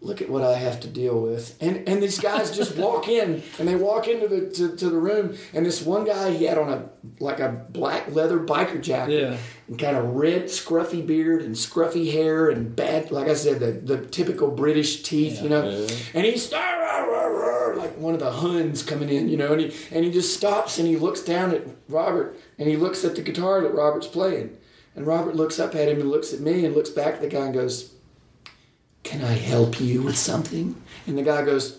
look at what I have to deal with. And and these guys just walk in and they walk into the to, to the room and this one guy he had on a like a black leather biker jacket Yeah. and kind of red scruffy beard and scruffy hair and bad like I said the, the typical British teeth you know? And he's like one of the Huns coming in you know? And he and he just stops and he looks down at Robert and he looks at the guitar that Robert's playing. And Robert looks up at him and looks at me and looks back at the guy and goes can I help you with something? And the guy goes,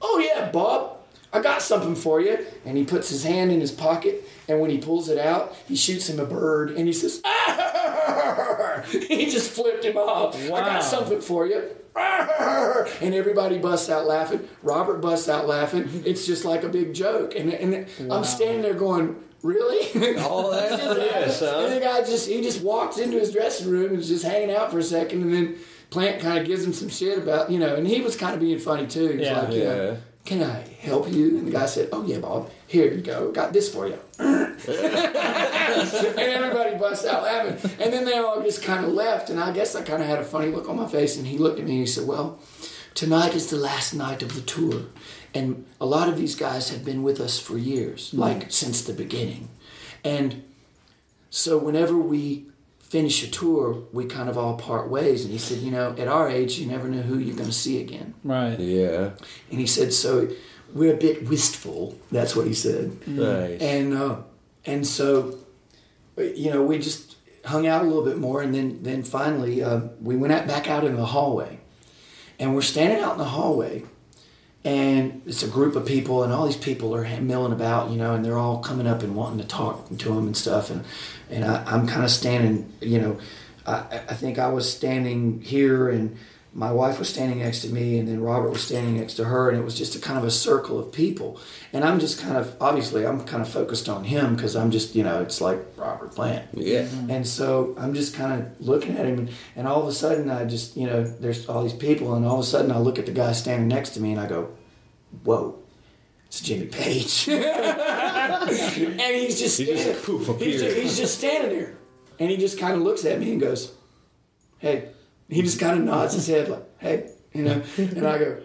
Oh, yeah, Bob, I got something for you. And he puts his hand in his pocket, and when he pulls it out, he shoots him a bird, and he says, "Arr!" He just flipped him off. I got something for you. Arr! And everybody busts out laughing. Robert busts out laughing. It's just like a big joke. And, and I'm standing there going, really? All that for this, And the guy just he just walks into his dressing room and is just hanging out for a second, and then Plant kind of gives him some shit about you know, and he was kind of being funny too. He's Yeah. like, you know, Yeah. can I help you? And the guy said, Oh yeah, Bob. Here you go. Got this for you. and everybody bust out laughing. And then they all just kind of left. And I guess I kind of had a funny look on my face. And he looked at me and he said, Well, tonight is the last night of the tour. And a lot of these guys have been with us for years, hmm. like since the beginning. And so whenever we finish a tour, we kind of all part ways. And he said, You know, at our age, you never know who you're going to see again. Right. Yeah. And he said, So we're a bit wistful. That's what he said. Nice. And uh, and so, you know, we just hung out a little bit more, and then then finally uh, we went out, back out in the hallway, and we're standing out in the hallway, and it's a group of people, and all these people are milling about, you know, and they're all coming up and wanting to talk to him and stuff, and and I, I'm kind of standing, you know, I, I think I was standing here and. My wife was standing next to me, and then Robert was standing next to her, and it was just a kind of a circle of people. And I'm just kind of, obviously, I'm kind of focused on him because I'm just, you know, it's like Robert Plant. Yeah. Mm-hmm. And so I'm just kind of looking at him, and, and all of a sudden, I just, you know, there's all these people, and all of a sudden, I look at the guy standing next to me, and I go, "Whoa, it's Jimmy Page," and he's just, He just poof he's, just, he's just standing there, and he just kind of looks at me and goes, "Hey," he just kind of nods his head like, "Hey," you know, and I go.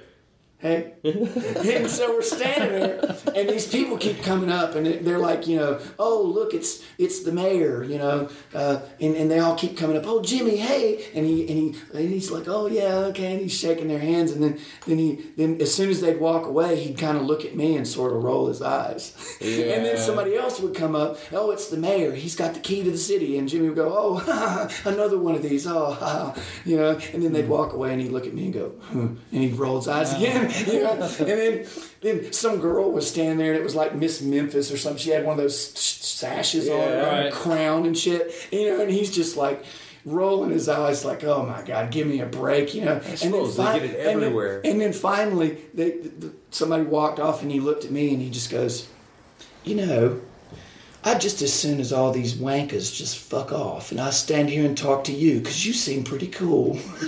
Hey, and so we're standing there, and these people keep coming up, and they're like, you know, oh look, it's it's the mayor, you know, uh, and and they all keep coming up. Oh Jimmy, hey, and he and he and he's like, oh yeah, okay, and he's shaking their hands, and then then he then as soon as they'd walk away, he'd kind of look at me and sort of roll his eyes, and then somebody else would come up. Oh, it's the mayor. He's got the key to the city, and Jimmy would go, oh, another one of these. Oh, you know, and then they'd walk away, and he'd look at me and go, hmm, and he'd roll his eyes again, you know, and then then some girl was standing there, and it was like Miss Memphis or something. She had one of those sashes on, her, right. and crown and shit, you know, and he's just like. Rolling his eyes like, oh my God, give me a break, you know. and suppose they get it and then- and then finally, they, th somebody walked off and he looked at me and he just goes, You know, I'd just as soon as all these wankers just fuck off and I stand here and talk to you because you seem pretty cool.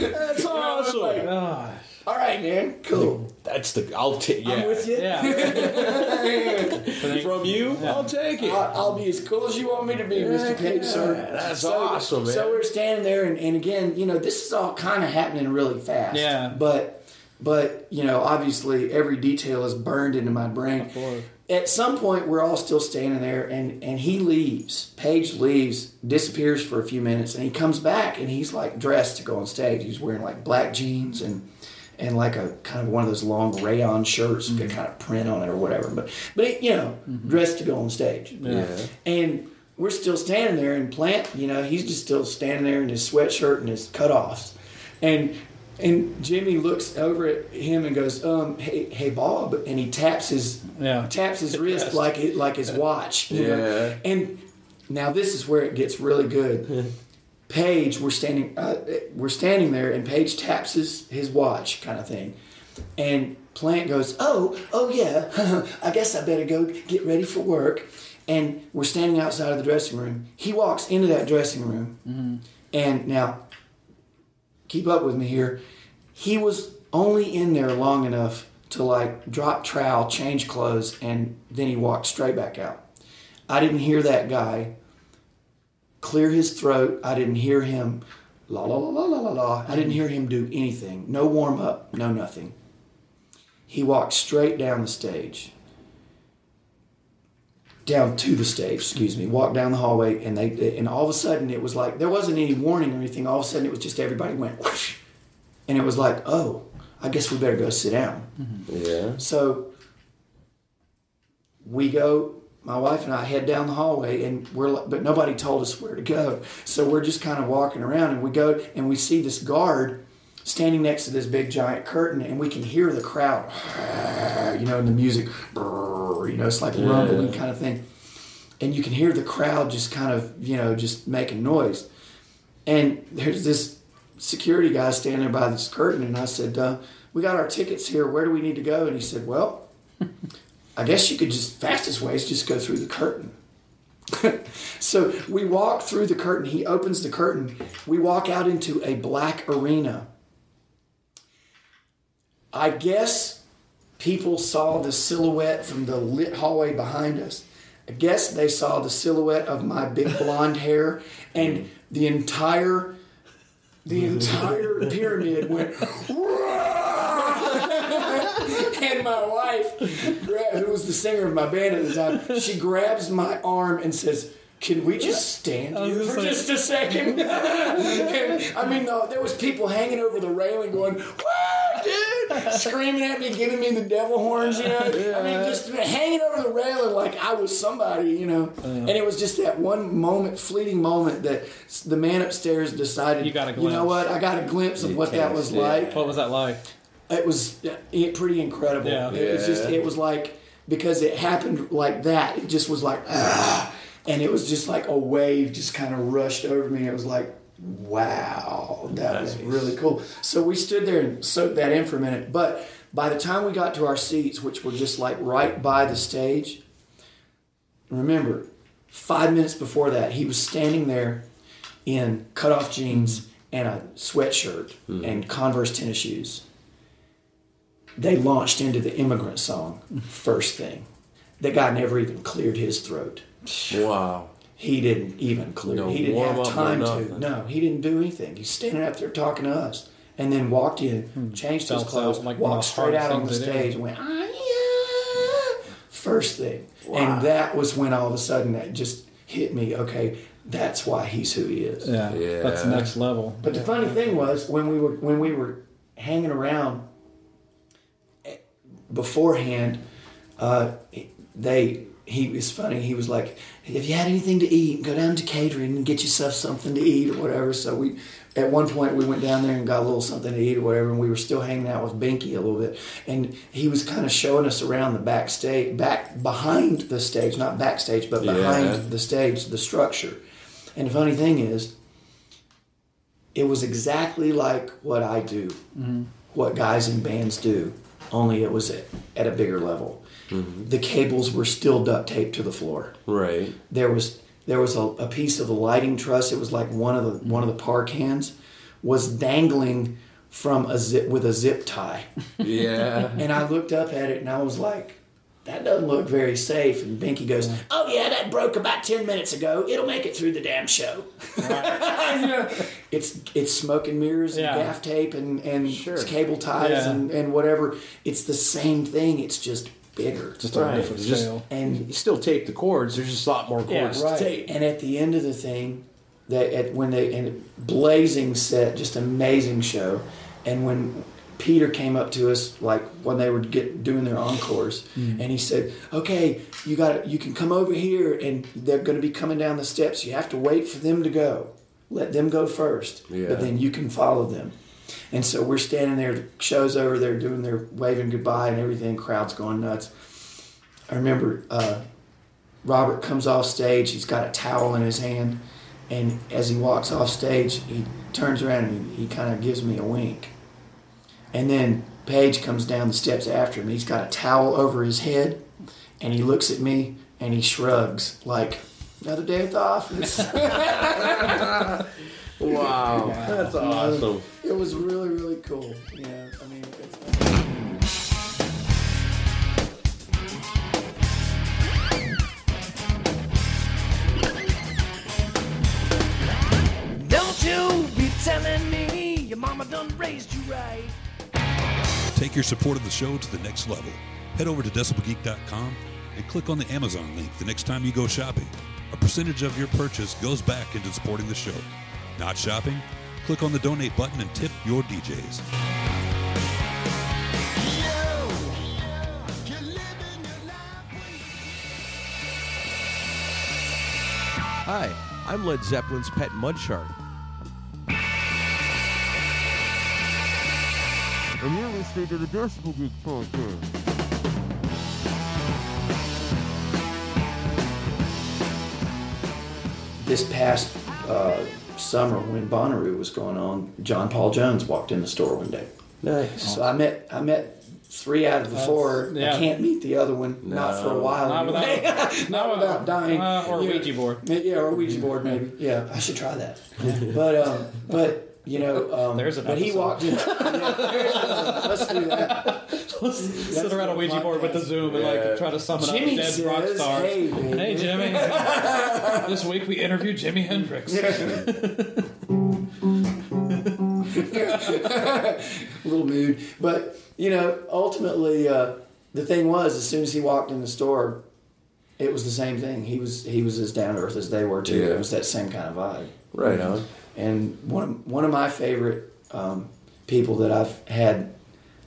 That's awesome. Gosh. All right, man, cool. That's the. I'll take. Yeah. I'm with you. Yeah. From you, I'll take it. I'll, I'll be as cool as you want me to be, Mr. Page, sir. That's So- awesome, man. So we're standing there, and, and again, you know, this is all kind of happening really fast. Yeah. But, but you know, obviously, every detail is burned into my brain. course. At some point, we're all still standing there, and and he leaves. Page leaves, disappears for a few minutes, and he comes back, and he's like dressed to go on stage. He's wearing like black jeans and. And like a kind of one of those long rayon shirts with a kind of print on it or whatever, but but you know, dressed to go on stage. Yeah. And we're still standing there, and Plant, you know, he's just still standing there in his sweatshirt and his cutoffs. And and Jimmy looks over at him and goes, um, hey, hey, Bob, and he taps his Yeah. taps his wrist like it, like his watch. You know? Yeah. And now this is where it gets really good. Page, we're standing, uh, we're standing there, and Page taps his his watch, kind of thing, and Plant goes, "Oh, oh yeah, I guess I better go get ready for work." And we're standing outside of the dressing room. He walks into that dressing room, and now keep up with me here. He was only in there long enough to like drop trowel, change clothes, and then he walked straight back out. I didn't hear that guy clear his throat. I didn't hear him la la la la la la la. I didn't hear him do anything. No warm up, no nothing. He walked straight down the stage. Down to the stage, excuse me. Walked down the hallway, and they and all of a sudden it was like there wasn't any warning or anything. All of a sudden it was just everybody went, whoosh, and it was like, oh, I guess we better go sit down. Mm-hmm. Yeah. So we go. My wife and I head down the hallway, and we're but nobody told us where to go. So we're just kind of walking around, and we go and we see this guard standing next to this big giant curtain, and we can hear the crowd, you know, and the music, you know, it's like rumbling kind of thing, and you can hear the crowd just kind of you know just making noise, and there's this security guy standing by this curtain, and I said, uh, "We got our tickets here. Where do we need to go?" And he said, "Well." I guess you could just fastest way is just go through the curtain. so we walk through the curtain. He opens the curtain. We walk out into a black arena. I guess people saw the silhouette from the lit hallway behind us. I guess they saw the silhouette of my big blonde hair and the entire the entire pyramid went and my wife, who was the singer of my band at the time, she grabs my arm and says, "Can we just stand here for just a second? And, I mean, no, there was people hanging over the railing going, "Woo, dude!" screaming at me, giving me the devil horns. You know, I mean, just hanging over the railing like I was somebody. You know, and it was just that one moment, fleeting moment that the man upstairs decided. You got a glimpse. You know what? I got a glimpse of what that was Yeah. like What was that like? It was it, pretty incredible. Yeah. It was just it was like because it happened like that. It just was like ah, and it was just like a wave just kind of rushed over me. It was like wow, that was really cool. So we stood there and soaked that in for a minute. But by the time we got to our seats, which were just like right by the stage, remember, five minutes before that, he was standing there in cutoff jeans and a sweatshirt and Converse tennis shoes. They launched into the immigrant song first thing. The guy never even cleared his throat. Wow. He didn't even clear. No he didn't have time to. No, he didn't do anything. He's standing up there talking to us, and then walked in, changed his clothes, like walked straight out on the things they do. stage, and went ah, yeah, first thing, and that was when all of a sudden that just hit me. Okay, that's why he's who he is. Yeah, Yeah. that's the next level. But the funny thing was when we were when we were hanging around beforehand, uh, they he was funny. He was like, "Have you had anything to eat? Go down to catering and get yourself something to eat or whatever." So we, at one point, we went down there and got a little something to eat or whatever, and we were still hanging out with Binky a little bit, and he was kind of showing us around the backstage, back behind the stage, not backstage, but behind Yeah. the stage, the structure. And the funny thing is, it was exactly like what I do, what guys in bands do, only it was at, a bigger level. Mm-hmm. The cables were still duct taped to the floor. Right. There was there was a, a piece of the lighting truss. It was like one of the one of the par cans was dangling from a zip with a zip tie. Yeah. And I looked up at it and I was like, that doesn't look very safe. And Binky goes, oh yeah, that broke about 10 minutes ago. It'll make it through the damn show. You know, it's it's smoke and mirrors and Yeah. gaff tape and, and Sure. cable ties Yeah. and, and whatever. It's the same thing. It's just bigger. Just on a different just- scale. and You still tape the cords. There's just a lot more Yeah, chords right. to tape. And at the end of the thing, that at when they and blazing set, just amazing show. And when Peter came up to us, like when they were get doing their encores, and he said, "Okay, you got you can come over here, and they're going to be coming down the steps. You have to wait for them to go. Let them go first, Yeah. but then you can follow them." And so we're standing there, show's over, they're doing their waving goodbye and everything, crowd's going nuts. I remember uh, Robert comes off stage. He's got a towel in his hand, and as he walks off stage, he turns around and he, kind of gives me a wink. And then Page comes down the steps after him. He's got a towel over his head, and he looks at me and he shrugs like another day at the office. Wow. That's awesome. it was really really cool. Yeah, I mean. It's, Don't you be telling me your mama done raised you right. Take your support of the show to the next level. Head over to decibelgeek.com and click on the Amazon link the next time you go shopping. A percentage of your purchase goes back into supporting the show. Not shopping? Click on the donate button and tip your DJs. Hi, I'm Led Zeppelin's pet Mudshark. And you're listening to the Decibel Geek Podcast. this past uh, summer when Bonnaroo was going on, John Paul Jones walked in the store one day. Nice. So I met I met three out of the That's- four. yeah. I can't meet the other one, not for a while. Not anyway. without- not without dying. Uh, or Yeah. Ouija board. Yeah, or Ouija board maybe. Yeah, I should try that. But um, but you know, um, There's an but he walked in. Yeah, let's do that. Let's Sit around a Ouija board with the Zoom and like try to summon Jimmy up dead rock says, stars. "Hey, baby." Hey, Jimmy. this week we interviewed Jimi Hendrix. a little mood. But you know, ultimately, uh, the thing was, as soon as he walked in the store, it was the same thing. He was he was as down to earth as they were too. Yeah. It was that same kind of vibe. Right on. And one of, one of my favorite um, people that I've had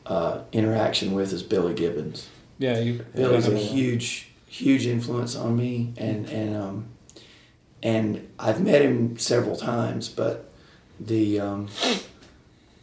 uh, interaction with is Billy Gibbons. Yeah, you. Billy's a huge, huge influence on me, and and um, and I've met him several times, but the um,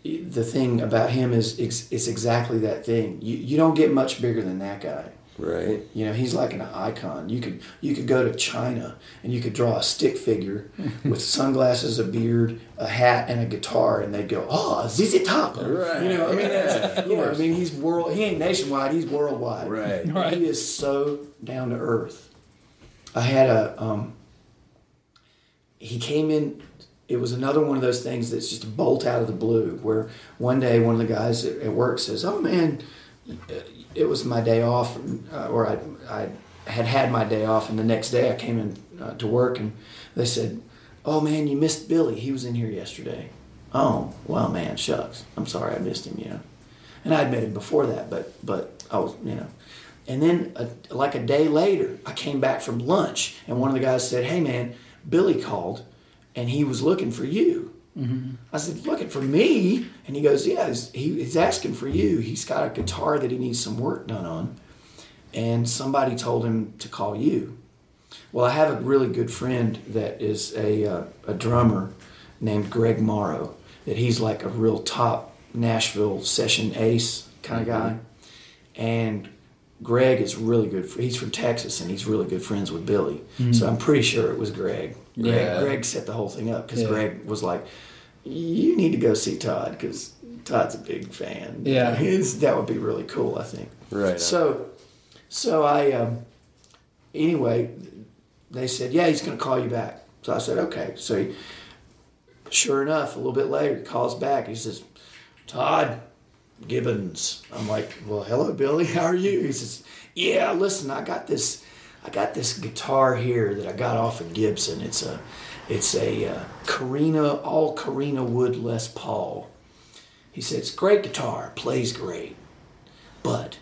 the thing about him is ex- it's exactly that thing. You you don't get much bigger than that guy. Right. You know, he's like an icon. You could you could go to China and you could draw a stick figure with sunglasses, a beard, a hat, and a guitar, and they'd go, "Oh, ZZ Top." Right. You know, I mean, Yeah, you know, I mean, he's world. He ain't nationwide. He's worldwide. Right. Right. He is so down to earth. I had a. Um, he came in. It was another one of those things that's just a bolt out of the blue. Where one day one of the guys at, at work says, "Oh man, it was my day off, uh, or I, I had had my day off, and the next day I came in uh, to work, and they said, "Oh man, you missed Billy. He was in here yesterday." Oh well, man, shucks. I'm sorry I missed him. You know, and I'd met him before that, but but I was you know, and then uh like a day later, I came back from lunch, and one of the guys said, "Hey man, Billy called, and he was looking for you." I said, looking for me? And he goes, yeah, he's, he, he's asking for you. He's got a guitar that he needs some work done on. And somebody told him to call you. Well, I have a really good friend that is a, uh, a drummer named Greg Morrow, that he's like a real top Nashville session ace kind of guy. And Greg is really good. For, he's from Texas and he's really good friends with Billy. So I'm pretty sure it was Greg. Greg, Yeah. Greg set the whole thing up because Yeah. Greg was like, "You need to go see Todd because Todd's a big fan." Yeah. His- that would be really cool. I think. Right. So, so I, um, anyway, they said, yeah, he's going to call you back. So I said, okay. So he, sure enough, a little bit later, he calls back. He says, Todd Gibbons. I'm like, well, hello, Billy. How are you? He says, yeah, listen, I got this, I got this guitar here that I got off of Gibson. It's a, it's a uh, Korina, all Korina wood Les Paul. He said, it's great guitar, plays great, but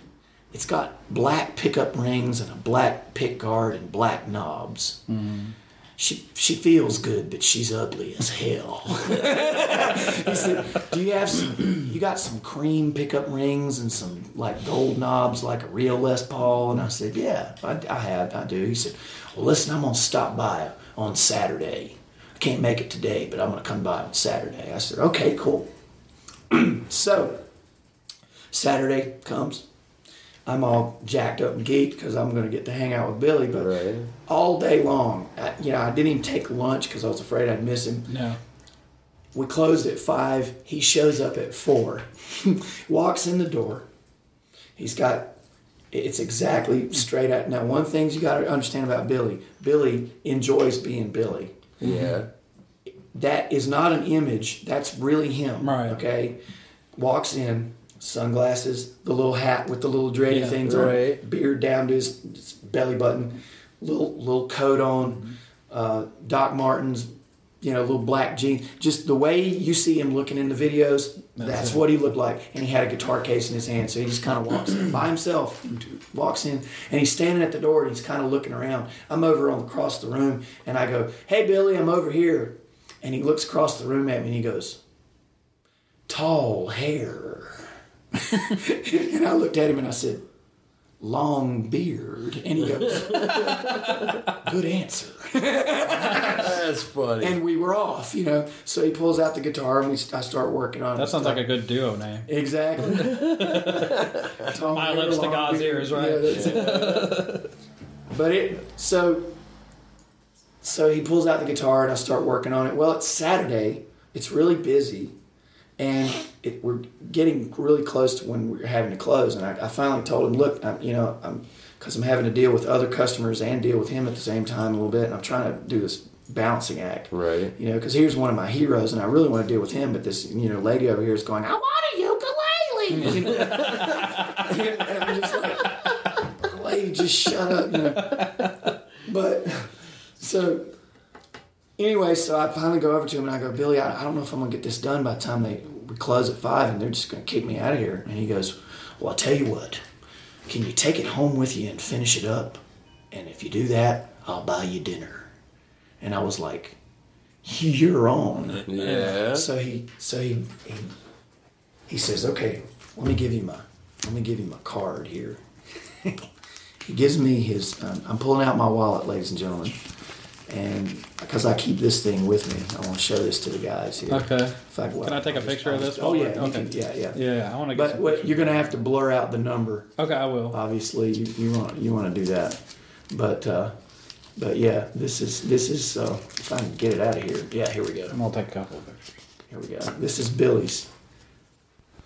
it's got black pickup rings and a black pick guard and black knobs. She she feels good, but she's ugly as hell. he said, "Do you have some? You got some cream pickup rings and some like gold knobs, like a real Les Paul?" And I said, "Yeah, I, I have. I do." He said, "Well, listen, I'm gonna stop by on Saturday. I can't make it today, but I'm gonna come by on Saturday." I said, "Okay, cool." so Saturday comes. I'm all jacked up and geeked because I'm to get to hang out with Billy. But Right. All day long, I, you know, I didn't even take lunch because I was afraid I'd miss him. No. We closed at five. He shows up at four, walks in the door. He's got, it's exactly straight out. Now, one thing you got to understand about Billy Billy enjoys being Billy. yeah. That is not an image, that's really him. Right. Okay? Walks in, sunglasses, the little hat with the little dready Yeah, things on, right. it, beard down to his, his belly button, little little coat on, uh, Doc Martens, you know, little black jeans. Just the way you see him looking in the videos, that's, what he looked like. And he had a guitar case in his hand, so he just kind of walks in by himself, walks in, and he's standing at the door and he's kind of looking around. I'm over on across the room, and I go, "Hey, Billy, I'm over here," and he looks across the room at me and he goes, "Tall hair," and I looked at him and I said. Long beard, and he goes, "Good answer." That's funny. and we were off, you know. So he pulls out the guitar and we I start working on it. That sounds like a good duo name. exactly. My hair, lips to long God's beard. ears, right? Yeah, that's but it so so he pulls out the guitar and I start working on it. Well, it's Saturday. It's really busy, and it, we're getting really close to when we're having to close. And I, I finally told him, look, I'm, you know, I'm because I'm having to deal with other customers and deal with him at the same time a little bit, and I'm trying to do this balancing act. Right. You know, because here's one of my heroes, and I really want to deal with him, but this you know lady over here is going, I want a ukulele. You know? and I'm just like, lady, just shut up. You know. But so anyway, so I finally go over to him and I go, Billy, I, I don't know if I'm gonna get this done by the time they we close at five, and they're just gonna kick me out of here. And he goes, Well, I'll tell you what. Can you take it home with you and finish it up? And if you do that, I'll buy you dinner. And I was like, You're on. Yeah. So he so he he, he says, Okay, let me give you my let me give you my card here. he gives me his um, I'm pulling out my wallet, ladies and gentlemen. And because I keep this thing with me, I want to show this to the guys here. Okay. If I, Can I take a picture of this? Oh yeah, Okay. can- yeah, yeah. Yeah, I want to get But what, you're going to have to blur out the number. Okay, I will. Obviously, you, you want you want to do that, but uh, but yeah, this is this is uh, if I can get it out of here. Yeah, here we go. I'm gonna take a couple of pictures. Here we go. This is Billy's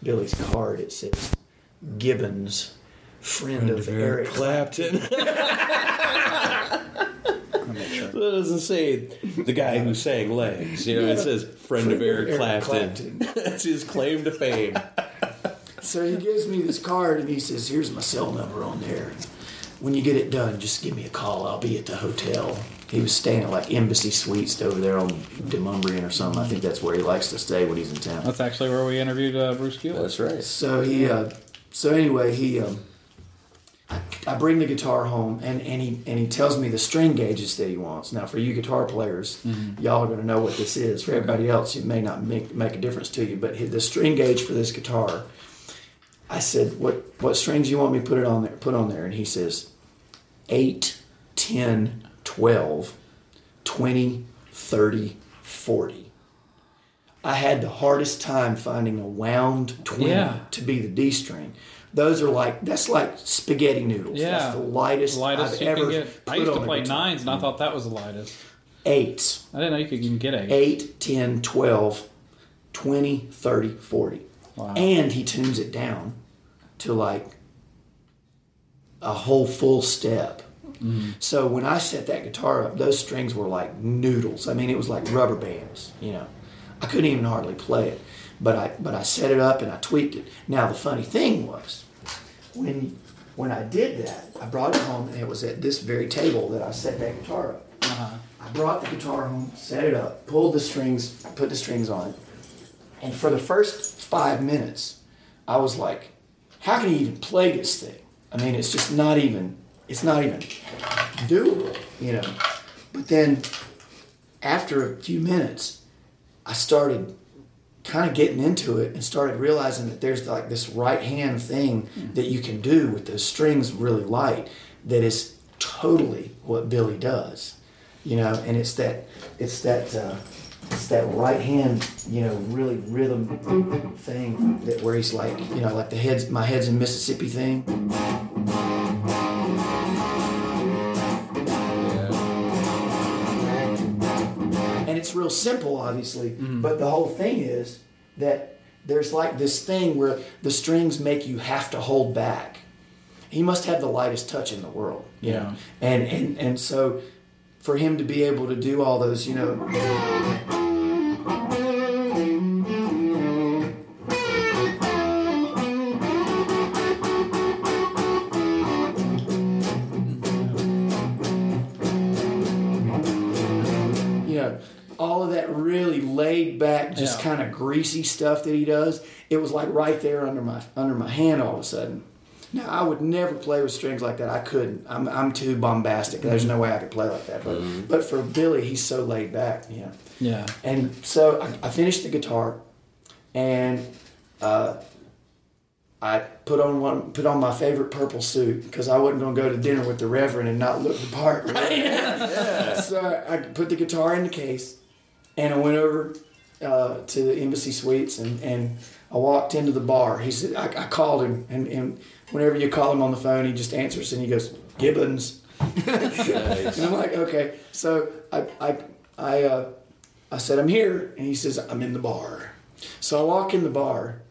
Billy's card. It says Gibbons, friend, of, Eric Clapton. It doesn't say the guy who sang Legs. You know, it says friend of Eric Clapton. That's his claim to fame. So he gives me this card and he says, "Here's my cell number on there. When you get it done, just give me a call. I'll be at the hotel." He was staying at like Embassy Suites over there on Demonbreun or something. I think that's where he likes to stay when he's in town. That's actually where we interviewed uh, Bruce Kulick. That's right. So he, uh, so anyway, he, um, I, bring the guitar home, and, and he and he tells me the string gauges that he wants. Now, for you guitar players, mm-hmm. y'all are going to know what this is. For everybody else, it may not make make a difference to you. But the string gauge for this guitar, I said, "What what strings do you want me to put it on there? Put on there?" And he says, 8, 10, 12, 20, 30, 40. I had the hardest time finding a wound 20 Yeah. to be the D string. Those are like that's like spaghetti noodles. Yeah, that's the lightest, lightest I've ever get. I used to play nines, and I thought that was the lightest. Eights, I didn't know you could even get eight. 8, 10, 12, 20, 30, 40. Wow. And he tunes it down to like a whole full step. Mm. So when I set that guitar up, those strings were like noodles. I mean, it was like rubber bands. You know, I couldn't even hardly play it. But I but I set it up and I tweaked it. Now the funny thing was, when when I did that, I brought it home and it was at this very table that I set that guitar up. Uh-huh. I brought the guitar home, set it up, pulled the strings, put the strings on it, and for the first five minutes, I was like, "How can you even play this thing? I mean, it's just not even, it's not even doable, you know." But then, after a few minutes, I started kind of getting into it and started realizing that there's like this right hand thing that you can do with those strings really light that is totally what Billy does, you know, and it's that it's that uh, it's that right hand, you know, really rhythm thing that where he's like, you know, like the heads my head's in Mississippi thing. It's real simple, obviously. Mm-hmm. But the whole thing is that there's like this thing where the strings make you have to hold back. He must have the lightest touch in the world, you know. And and and so for him to be able to do all those, you know. Kind of greasy stuff that he does. It was like right there under my under my hand all of a sudden. Now I would never play with strings like that. I couldn't. I'm I'm too bombastic. There's no way I could play like that. But but for Billy, he's so laid back. You know. Yeah. And so I, I finished the guitar, and uh, I put on one, put on my favorite purple suit because I wasn't going to go to dinner with the Reverend and not look the part. Right? So I, I put the guitar in the case, and I went over uh, to the Embassy Suites, and, and I walked into the bar. He said, I, I called him, and, and whenever you call him on the phone, he just answers, and he goes, Gibbons. And I'm like, okay. So I I I uh, I said I'm here, and he says I'm in the bar. So I walk in the bar,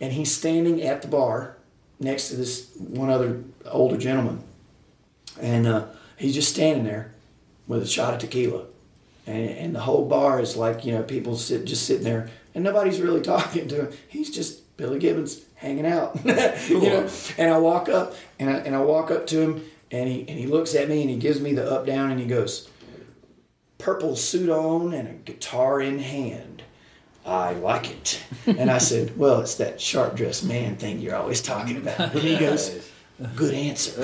and he's standing at the bar next to this one other older gentleman, and uh, he's just standing there with a shot of tequila, and, and the whole bar is like you know people sit just sitting there, and nobody's really talking to him. He's just Billy Gibbons hanging out, you know. And I walk up, and I, and I walk up to him, and he and he looks at me, and he gives me the up down, and he goes, "Purple suit on and a guitar in hand." I like it. And I said, Well, it's that sharp dressed man thing you're always talking about. And he goes, Good answer.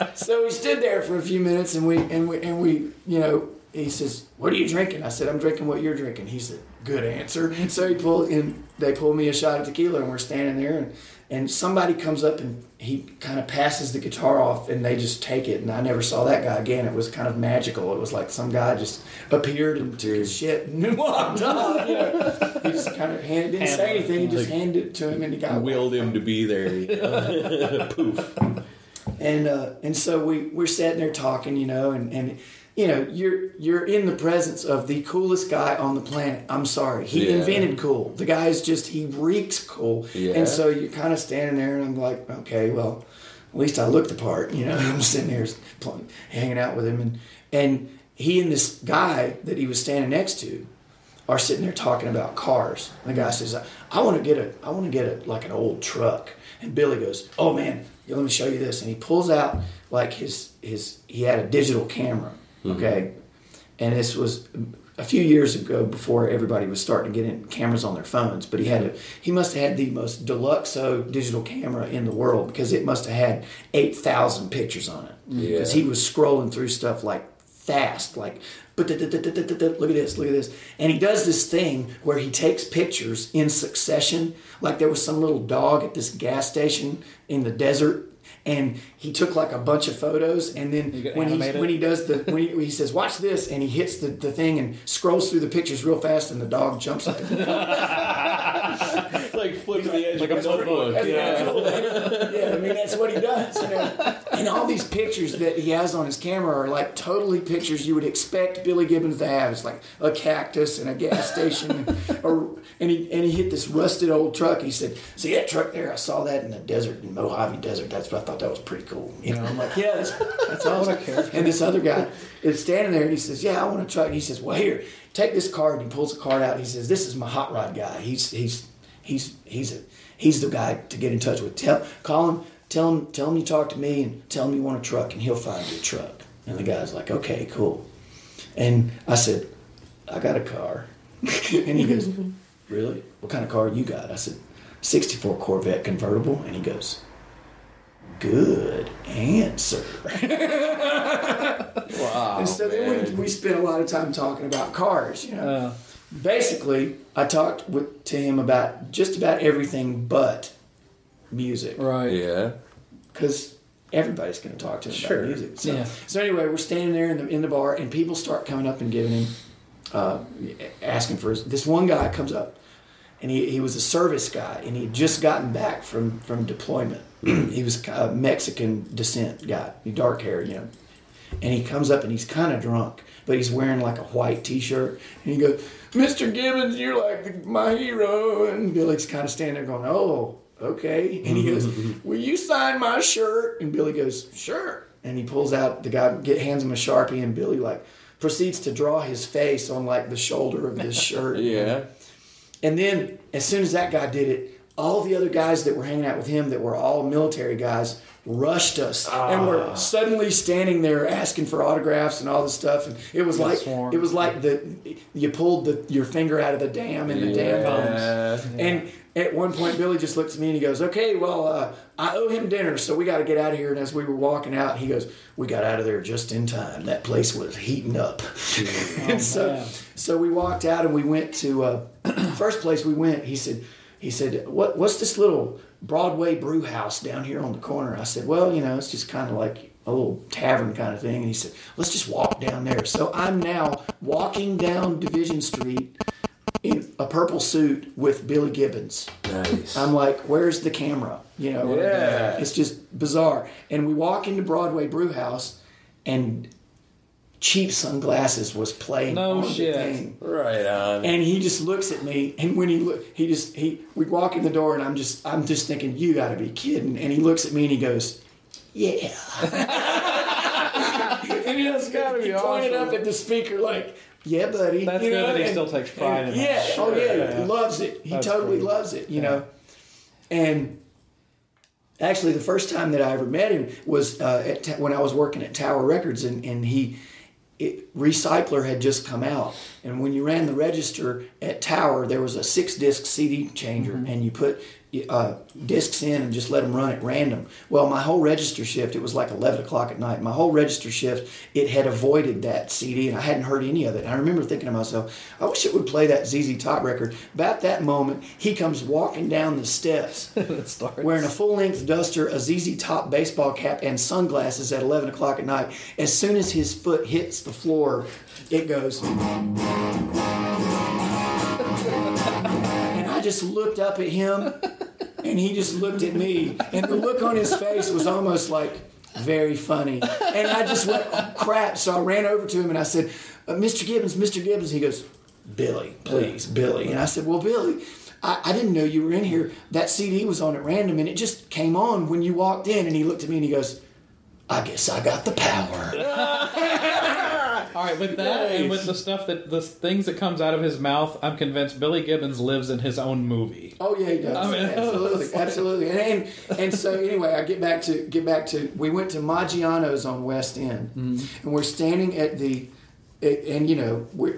so we stood there for a few minutes and we and we and we, you know, he says, What are you drinking? I said, I'm drinking what you're drinking. He said, Good answer. So he pulled and they pulled me a shot of tequila and we're standing there and and somebody comes up and he kind of passes the guitar off and they just take it and I never saw that guy again. It was kind of magical. It was like some guy just appeared and took his shit and walked off. You know? He just kind of handed, didn't say anything. He just handed it to him and the guy willed him to be there. you know. Poof. And uh, and so we we're sitting there talking, you know, and and you know you're you're in the presence of the coolest guy on the planet. I'm sorry, he Yeah. invented cool. The guy is just he reeks cool, Yeah. and so you're kind of standing there, and I'm like, okay, well, at least I look the part, you know. I'm sitting there hanging out with him, and and he and this guy that he was standing next to are sitting there talking about cars. The guy says, "I want to get a, I want to get a like an old truck." And Billy goes, "Oh man, yeah, let me show you this." And he pulls out like his his he had a digital camera, hmm. okay, and this was a few years ago before everybody was starting to get in cameras on their phones. But he had a he must have had the most deluxo digital camera in the world because it must have had eight thousand pictures on it. Because he was scrolling through stuff like fast, like but look at this, look at this. And he does this thing where he takes pictures in succession. Like there was some little dog at this gas station in the desert. And he took like a bunch of photos, and then when he when he does the when he, he says watch this, and he hits the, the thing and scrolls through the pictures real fast, and the dog jumps up. And like flipping the edge Like of a a notebook. Yeah. pretty cool. yeah, I mean that's what he does. You know? And all these pictures that he has on his camera are like totally pictures you would expect Billy Gibbons to have. It's like a cactus and a gas station, and, or and he and he hit this rusted old truck. He said, "See that truck there? I saw that in the desert in Mojave Desert. That's what I thought that was pretty cool." You know, I'm like, "Yeah, that's, that's awesome." And this other guy is standing there, and he says, "Yeah, I want a truck." And he says, "Well, here, take this card." And he pulls the card out. And he says, "This is my hot rod guy. He's he's he's he's a he's the guy to get in touch with. Tell call him, tell him, tell him you talk to me, and tell him you want a truck, and he'll find you a truck." And the guy's like, "Okay, cool." And I said, "I got a car," and he goes, "Really? What kind of car you got?" I said, "64 Corvette convertible," and he goes. Good answer. Wow. And so then we, we spent a lot of time talking about cars. You know, basically, I talked with to him about just about everything but music, Right. Yeah. because everybody's going to talk to him Sure. about music. So, Yeah. so anyway, we're standing there in the in the bar, and people start coming up and giving him, uh, asking for his. This one guy comes up, and he, he was a service guy, and he had just gotten back from from deployment. he was a Mexican descent guy, dark hair, you know. And he comes up and he's kind of drunk, but he's wearing like a white T-shirt. And he goes, "Mr. Gibbons, you're like my hero." And Billy's kind of standing there going, "Oh, okay." And he goes, "Will you sign my shirt?" And Billy goes, "Sure." And he pulls out the guy, get hands him a sharpie, and Billy like proceeds to draw his face on like the shoulder of this shirt. Yeah. And then as soon as that guy did it, all the other guys that were hanging out with him that were all military guys rushed us. And were suddenly standing there asking for autographs and all this stuff. And it was like it was like the you pulled the your finger out of the dam and the dam comes and at one point Billy just looks at me and he goes okay well uh, I owe him dinner so we got to get out of here. And as we were walking out he goes we got out of there just in time. That place was heating up. And so man. so we walked out and we went to uh, first place we went. He said, he said, what what's this little Broadway brew house down here on the corner? I said, well, you know, it's just kind of like a little tavern kind of thing. And he said, let's just walk down there. So I'm now walking down Division Street in a purple suit with Billy Gibbons. Nice. I'm like, where's the camera? You know, Yeah. it's just bizarre. And we walk into Broadway Brew House, and cheap sunglasses was playing. No on the shit. thing. Right on. And he just looks at me, and when he look, he just he we walk in the door, and I'm just I'm just thinking, you got to be kidding. And he looks at me, and he goes, yeah. and he just gotta be he pointed awesome. up at the speaker like, yeah, buddy. That's you good know, that he and- still takes pride and- in Yeah, that. oh yeah, yeah. he loves it. He That's totally cool. loves it. You know, and actually the first time that I ever met him was uh, at ta- when I was working at Tower Records, and and he. It, Recycler had just come out, and when you ran the register at Tower, there was a six disc CD changer, mm-hmm. and you put uh, discs in and just let them run at random. Well, my whole register shift, it was like 11 o'clock at night. My whole register shift, it had avoided that CD, and I hadn't heard any of it. And I remember thinking to myself, I wish it would play that ZZ Top record. About that moment, he comes walking down the steps wearing a full length duster, a ZZ Top baseball cap, and sunglasses at 11 o'clock at night. As soon as his foot hits the floor, it goes. And I just looked up at him, and he just looked at me, and the look on his face was almost like very funny. And I just went, oh, crap. So I ran over to him and I said, uh, Mr. Gibbons, Mr. Gibbons. He goes, Billy, please, Billy. And I said, Well, Billy, I, I didn't know you were in here. That CD was on at random, and it just came on when you walked in. And he looked at me and he goes, I guess I got the power. All right, with that and with the stuff that the things that comes out of his mouth, I'm convinced Billy Gibbons lives in his own movie. Oh yeah, he does. I mean, absolutely, absolutely. And, and and so anyway, I get back to get back to. We went to Maggiano's on West End, mm-hmm. and we're standing at the, and you know we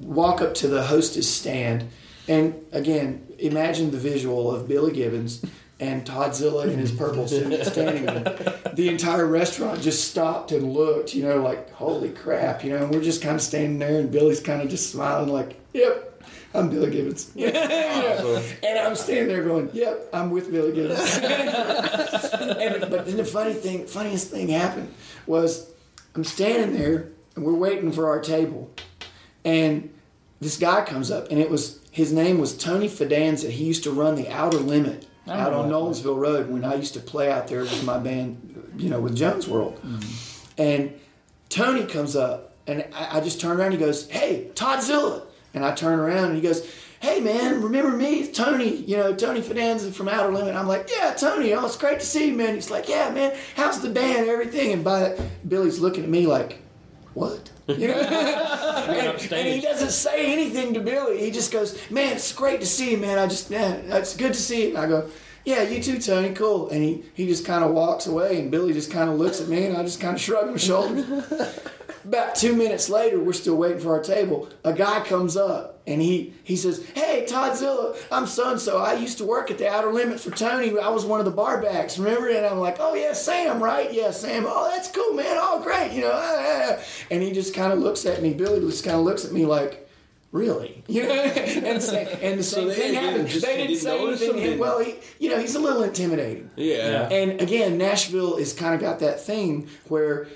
walk up to the hostess stand, and again imagine the visual of Billy Gibbons and Toddzilla in his purple suit standing there. The entire restaurant just stopped and looked, you know, like holy crap, you know. And we're just kind of standing there, and Billy's kind of just smiling, like, "Yep." I'm Billy Gibbons. You know? And I'm standing there going, "Yep, I'm with Billy Gibbons." and, but then the funny thing, funniest thing happened was I'm standing there and we're waiting for our table, and this guy comes up, and it was his name was Tony Fidanza. He used to run the Outer Limit out on Nolensville Road when I used to play out there with my band, you know, with Jones World. And Tony comes up, and I, I just turn around. And he goes, "Hey, Toddzilla," and I turn around, and he goes, "Hey, man, remember me, It's Tony? You know, Tony Fidanza from Outer Limit." I'm like, "Yeah, Tony. Oh, it's great to see you, man." He's like, "Yeah, man. How's the band? Everything?" And by that, Billy's looking at me like, "What?" You know, and, and he doesn't say anything to Billy. He just goes, "Man, it's great to see you, man. I just, man, it's good to see you." And I go, "Yeah, you too, Tony. Cool." And he he just kind of walks away, and Billy just kind of looks at me, and I just kind of shrug my shoulders. About two minutes later, we're still waiting for our table. A guy comes up and he he says, "Hey, Toddzilla, I'm so and so. I used to work at the Outer Limit for Tony. I was one of the bar backs, remember?" And I'm like, "Oh yeah, Sam, right? Yeah, Sam. Oh, that's cool, man. Oh, great. You know." ah, ah, ah." And he just kind of looks at me. Billy just kind of looks at me like. Really, you know, and, sa- and the So same they thing didn't happened. they didn't didn't say anything. them, didn't well, he, you know, he's a little intimidating. Yeah. And again, Nashville is kind of got that thing where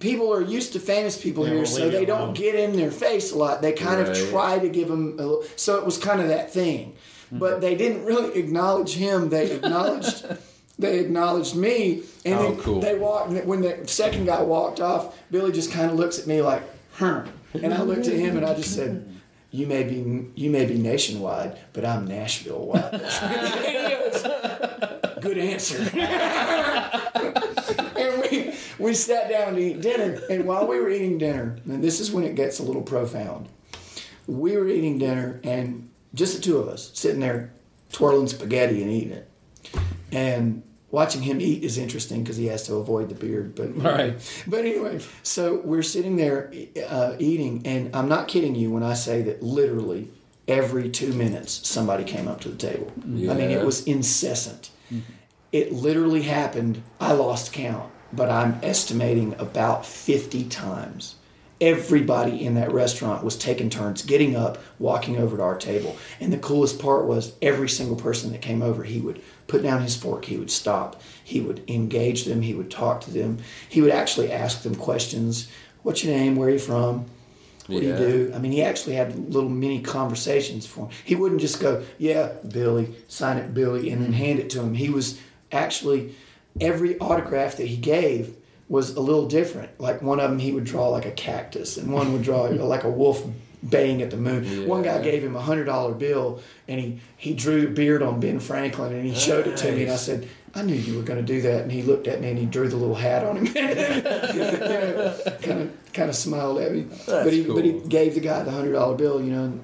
people are used to famous people Yeah, here, so they don't alone. get in their face a lot. They kind Right. of try to give them a little. So it was kind of that thing, Hmm. but they didn't really acknowledge him. They acknowledged. They acknowledged me, and Oh, then cool. they walked. When the second guy walked off, Billy just kind of looks at me like, "Huh," and I looked at him and I just said, "You may be you may be nationwide, but I'm Nashville wide." And he goes, Good answer. and we we sat down to eat dinner, and while we were eating dinner, and this is when it gets a little profound. We were eating dinner, and just the two of us sitting there twirling spaghetti and eating it, and watching him eat is interesting because he has to avoid the beard. But Right. But anyway, so we're sitting there uh, eating, and I'm not kidding you when I say that literally every two minutes somebody came up to the table. I mean, it was incessant. It literally happened. I lost count, but I'm estimating about 50 times. Everybody in that restaurant was taking turns getting up, walking over to our table. And the coolest part was every single person that came over, he would put down his fork, he would stop, he would engage them, he would talk to them, he would actually ask them questions. What's your name? Where are you from? What Yeah. do you do? I mean, he actually had little mini conversations for him. He wouldn't just go, "Yeah, Billy, sign it, Billy," and then hand it to him. He was actually every autograph that he gave was a little different. Like one of them, he would draw like a cactus, and one would draw like a wolf baying at the moon. One guy gave him a hundred dollar bill, and he he drew a beard on Ben Franklin, and he showed it to me, and I said. I knew you were going to do that, and he looked at me and he drew the little hat on him. kind of, kind of smiled at me. but he, but he gave the guy the hundred dollar bill, you know.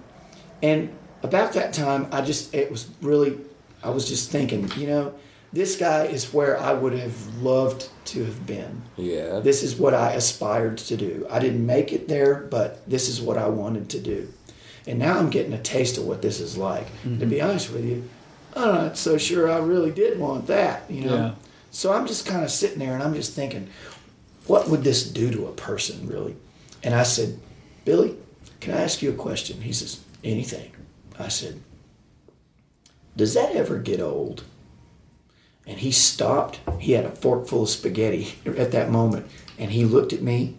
And about that time, I just it was really, I was just thinking, you know, this guy is where I would have loved to have been. Yeah. This is what I aspired to do. I didn't make it there, but this is what I wanted to do. And now I'm getting a taste of what this is like. To mm-hmm. be honest with you, I'm not so sure I really did want that, you know. Yeah. So I'm just kind of sitting there and I'm just thinking, what would this do to a person really? And I said, Billy, can I ask you a question? He says, anything. I said, does that ever get old? And he stopped. He had a fork full of spaghetti at that moment. And he looked at me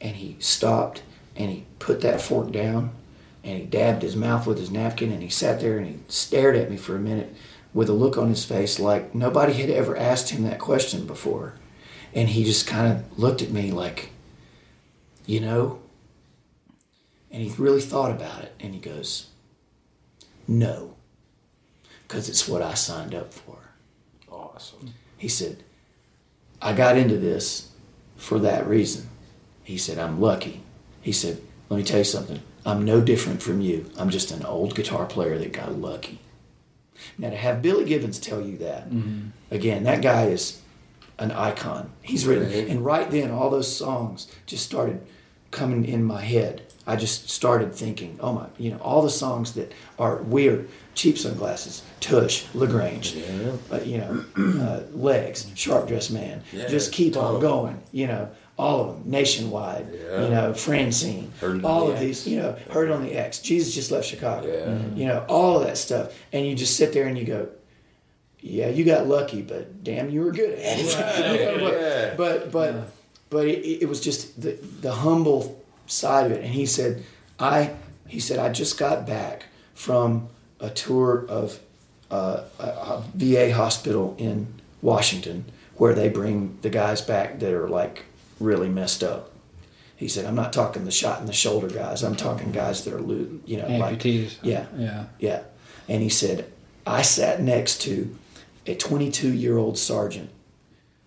and he stopped and he put that fork down and he dabbed his mouth with his napkin and he sat there and he stared at me for a minute with a look on his face like nobody had ever asked him that question before. And he just kind of looked at me like, you know? And he really thought about it and he goes, no, because it's what I signed up for. Awesome. He said, I got into this for that reason. He said, I'm lucky. He said, let me tell you something. I'm no different from you. I'm just an old guitar player that got lucky. Now, to have Billy Gibbons tell you that, mm-hmm. again, that guy is an icon. He's written, and right then, all those songs just started coming in my head. I just started thinking, oh my, you know, all the songs that are weird, cheap sunglasses, Tush, La Grange, uh, you know, uh, Legs, Sharp Dressed Man, just keep on going, you know, all of them, Nationwide, you know, Francine, Heard all the of X. these, you know, Heard on the X, Jesus just left Chicago, you know, all of that stuff, and you just sit there and you go, yeah, you got lucky, but damn, you were good at it. You know, but, Yeah. but but but it, it was just the the humble side of it. And he said, I he said I just got back from a tour of uh, a, a VA hospital in Washington where they bring the guys back that are like really messed up. He said, I'm not talking the shot in the shoulder guys. I'm talking guys that are, lo- you know, like Amputees. yeah, Yeah. yeah. And he said, I sat next to a 22 year old sergeant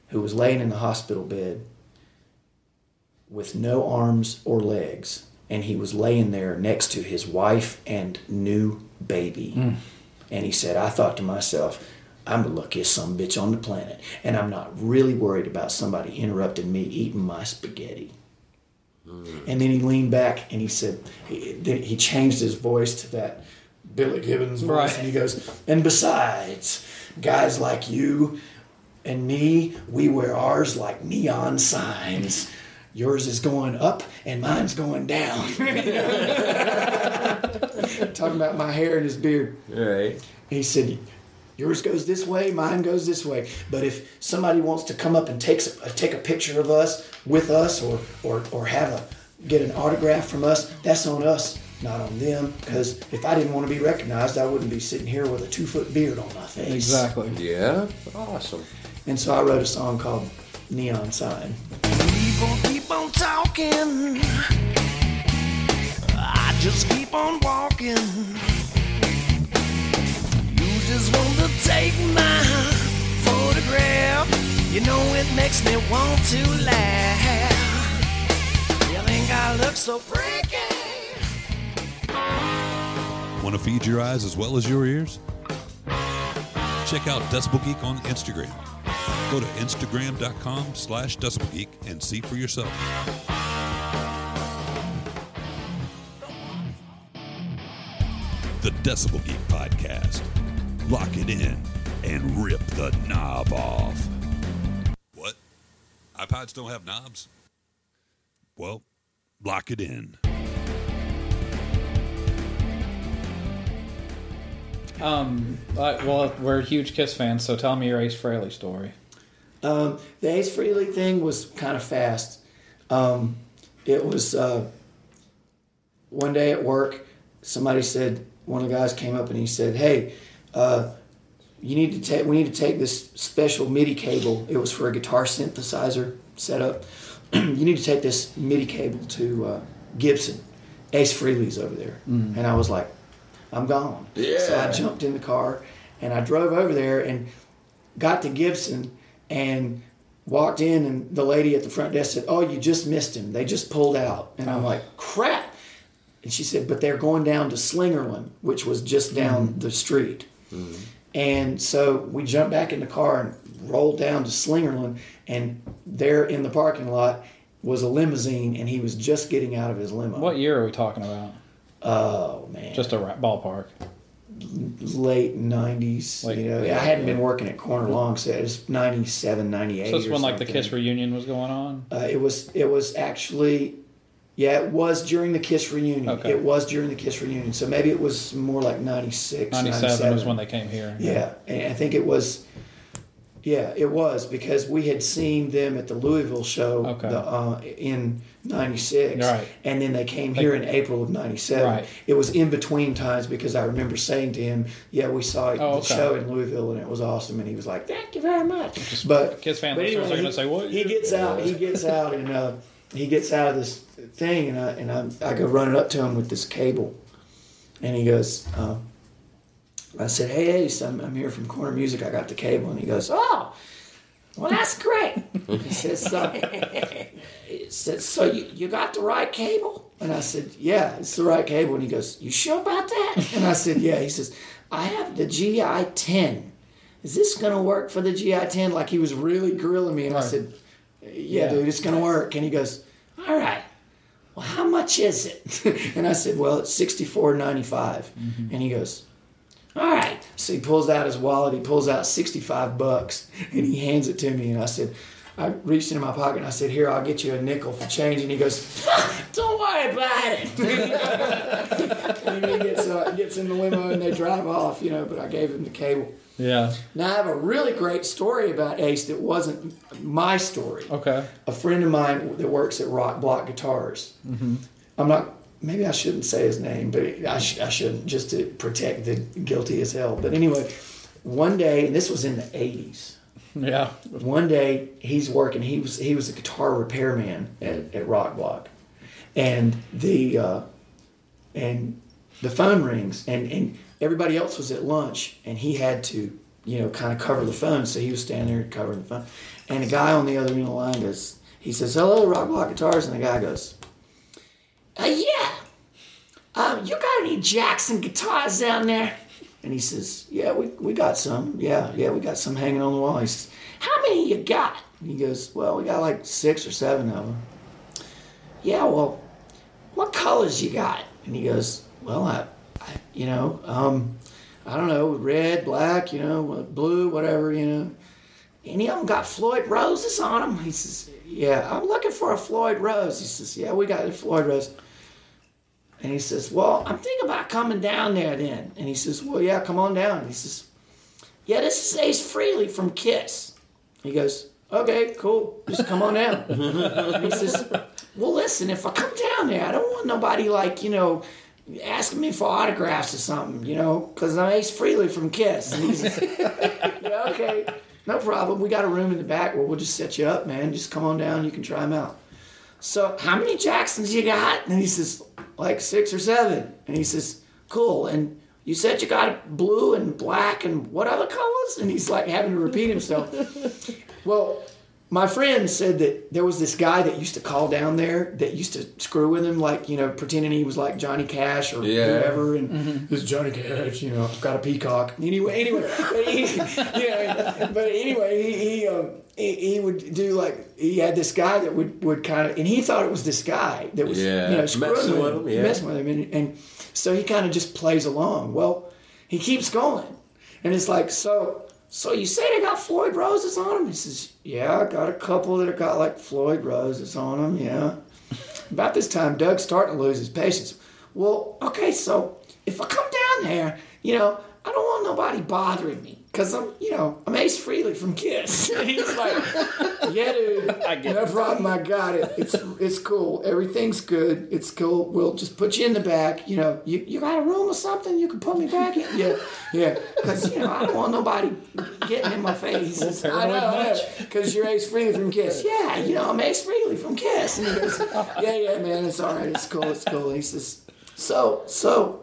who was laying in the hospital bed with no arms or legs. And he was laying there next to his wife and new baby. Hmm. And he said, I thought to myself, I'm the luckiest some bitch on the planet. And I'm not really worried about somebody interrupting me eating my spaghetti. Hmm. And then he leaned back and he said, he, he changed his voice to that Billy Gibbons voice. Right. And he goes, and besides, guys like you and me, we wear ours like neon signs. Yours is going up and mine's going down. Talking about my hair and his beard. Right. He said, Yours goes this way, mine goes this way. But if somebody wants to come up and takes a, take a picture of us with us, or or or have a get an autograph from us, that's on us, not on them. Because if I didn't want to be recognized, I wouldn't be sitting here with a two foot beard on my face. Exactly. Yeah. Awesome. And so I wrote a song called Neon Sign. Talking. I just keep on walking. You just want to take my photograph. You know it makes me want to laugh. You think I look so freaky? Want to feed your eyes as well as your ears? Check out Decibel Geek on Instagram. Go to instagram.com slash decibelgeek and see for yourself. The Decibel Geek Podcast. Lock it in and rip the knob off. What? iPods don't have knobs? Well, lock it in. Um, well, we're huge Kiss fans, so tell me your Ace Frehley story. Um, the Ace Frehley thing was kind of fast. Um, it was uh, one day at work. Somebody said one of the guys came up and he said, "Hey, uh, you need to take. We need to take this special MIDI cable. It was for a guitar synthesizer, setup. you need to take this MIDI cable to uh, Gibson. Ace Frehley's over there. Mm. And I was like, I'm gone. So I jumped in the car and I drove over there and got to Gibson and walked in and the lady at the front desk said, Oh, you just missed him. They just pulled out. And I'm oh. like, crap. And she said, But they're going down to Slingerland, which was just hmm. down the street. Hmm. And so we jumped back in the car and rolled down to Slingerland, and there in the parking lot was a limousine, and he was just getting out of his limo. What year are we talking about? Oh man, Just a ballpark. Late '90s. Like- you know, I hadn't been working at Corner long, so it was '97, '98. So it's when like the. Kiss reunion was going on. Uh, it was. It was actually. Yeah, it was during the Kiss reunion. Okay. It was during the Kiss reunion. So maybe it was more like 96, 97 97 was when they came here. Yeah, and I think it was. Yeah, it was because we had seen them at the Louisville show Okay. the, uh, in '96, Right. and then they came here in April of '97. Right. It was in between times because I remember saying to him, "Yeah, we saw Oh, the okay. show in Louisville and it was awesome," and he was like, "Thank you very much." but Kiss fan but are going to say, "What?" he gets out. He gets out, and uh, he gets out of this thing, and I and I, I go running up to him with this cable, and he goes. Uh, I said, "Hey, Ace, I'm, I'm here from Corner Music. I got the cable." And he goes, "Oh, well, that's great." he says, "So, he says, so you, you got the right cable?" And I said, "Yeah, it's the right cable." And he goes, "You sure about that?" And I said, "Yeah." He says, "I have the GI 10. Is this gonna work for the GI 10?" Like he was really grilling me, and I said, "Yeah, Yeah. dude, it's gonna work." And he goes, "All right." Well, how much is it? and I said, "Well, it's sixty four ninety five. Mm-hmm. And he goes, all right. So he pulls out his wallet. He pulls out 65 bucks and he hands it to me. And I said, I reached into my pocket and I said, Here, I'll get you a nickel for change. And he goes, Don't worry about it. and he gets, uh, gets in the limo and they drive off, you know, but I gave him the cable. Yeah. Now, I have a really great story about Ace that wasn't my story. Okay. A friend of mine that works at Rock Block Guitars. Mm-hmm. I'm not. Maybe I shouldn't say his name, but I, sh- I shouldn't just to protect the guilty as hell. But anyway, one day, and this was in the '80s. Yeah. One day, he's working. He was he was a guitar repairman at, at Rock Block, and the uh, and the phone rings, and and everybody else was at lunch, and he had to you know kind of cover the phone, so he was standing there covering the phone, and a guy on the other end of the line goes, he says, "Hello, Rock Block Guitars," and the guy goes. Uh, yeah. Um, you got any Jackson guitars down there? And he says, Yeah, we, we got some. Yeah, yeah, we got some hanging on the wall. He says, How many you got? And he goes, Well, we got like six or seven of them. Yeah, well, what colors you got? And he goes, Well, I, I you know, um, I don't know, red, black, you know, blue, whatever, you know. Any of them got Floyd roses on them? He says, Yeah, I'm looking for a Floyd rose. He says, Yeah, we got a Floyd rose. And he says, Well, I'm thinking about coming down there then. And he says, Well, yeah, come on down. And he says, Yeah, this is Ace Frehley from Kiss. He goes, Okay, cool. Just come on down. And he says, Well, listen, if I come down there, I don't want nobody like, you know, asking me for autographs or something, you know, because I'm Ace Frehley from Kiss. And he says, Yeah, okay. No problem. We got a room in the back where we'll just set you up, man. Just come on down. You can try them out. So, how many Jacksons you got? And he says, like six or seven. And he says, cool. And you said you got blue and black and what other colors? And he's like having to repeat himself. well, my friend said that there was this guy that used to call down there that used to screw with him, like, you know, pretending he was like Johnny Cash or Yeah. whoever. And this is Johnny Cash, you know, I've got a peacock. Anyway, anyway, but, he, you know, but anyway, he, he, um, he, he would do like, he had this guy that would, would kind of, and he thought it was this guy that was, Yeah, you know, screwing messing with with him, him, yeah. messing with him. And, and so he kind of just plays along. Well, he keeps going. And it's like, so, so you say they got Floyd roses on them? He says, yeah, I got a couple that have got like Floyd roses on them, yeah. About this time, Doug's starting to lose his patience. Well, okay, so if I come down there, you know, I don't want nobody bothering me. Cause I'm, you know, I'm Ace Frehley from Kiss. And he's like, yeah, dude, I get no problem. I got it. It's it's cool. Everything's good. It's cool. We'll just put you in the back. You know, you, you got a room or something? You can put me back in. Yeah, yeah. Cause you know, I don't want nobody getting in my face. I know, paranoid I know. much? Cause you're Ace Frehley from Kiss. Yeah, you know, I'm Ace Frehley from Kiss. And he goes, yeah, yeah, man, it's all right. It's cool. It's cool. He says, so, so